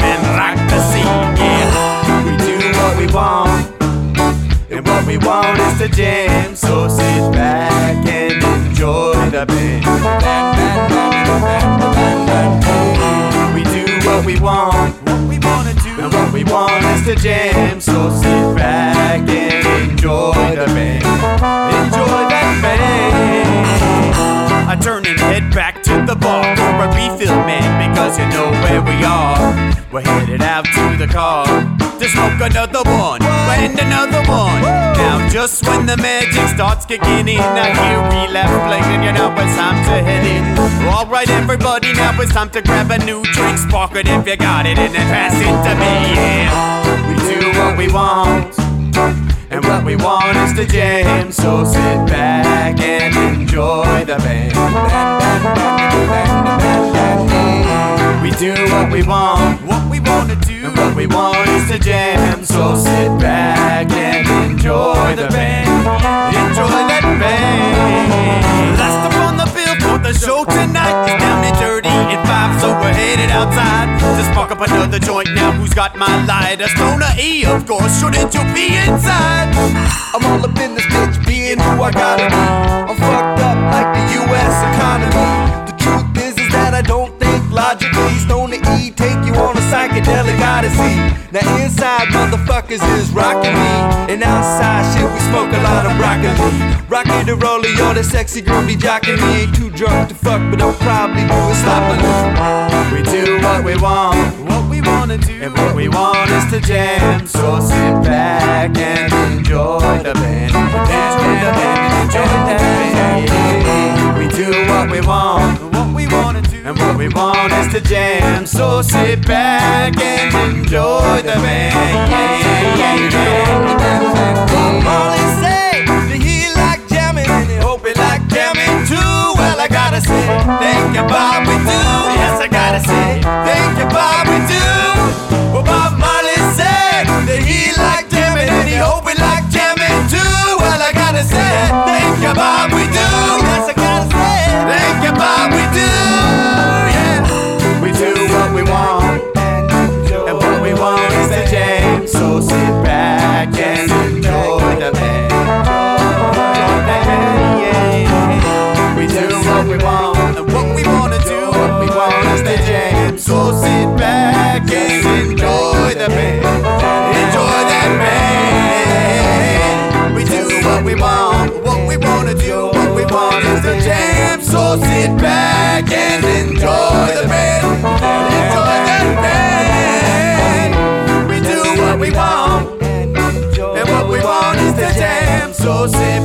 man, rock the scene, yeah. We do what we want, and what we want is to jam. So sit back and enjoy the band. We do what we want, what we wanna do, and what we want is to jam. So sit back and enjoy the band. Enjoy that band. I turn and head back the bar for a refill, man, because you know where we are. We're headed out to the car to smoke another one and another one. Now, just when the magic starts kicking in, I hear relapse playing. You know it's time to head in. All right, everybody, now it's time to grab a new drink, spark it if you got it, and then pass it to me. Yeah, we do what we want. And what we want is to jam, so sit back and enjoy the band. We do what we want, what we wanna do, and what we want is to jam, so sit back and enjoy the band. Enjoy that band. Last up on the bill for the show tonight is down and dirty and five, so we're headed outside to spark up another joint. Now who's got my lighter? Stoner E, of course. Shouldn't you be inside? I'm all up in this bitch, being who I gotta be. Think logically. Stoner E take you on a psychedelic odyssey. Now inside motherfuckers is rocking me, and outside shit we smoke a lot of broccoli. Rocky the roller, yo, that sexy girl be jocking me. Ain't too drunk to fuck, but I'll probably do it sloppily. We do what we want, what we wanna do, and what we want is to jam. So sit back and enjoy the band, enjoy the band, and enjoy the band. We do what we want, what we wanna do, and what we want is to jam. So sit back and enjoy the band. Yeah, yeah, yeah. Marley say that he like jamming and he hope he like jamming too. Well, I gotta say, thank you, Bob, we do. Yes, I gotta say, thank you, Bob, we do. Well, Bob Marley said that he like jamming and he hope we like jamming too. Well, I gotta say, thank you, Bob, we do. Yes, I gotta say, thank you, Sit back and enjoy the band. Enjoy that band. We do what we want, and what we want is to jam. So sit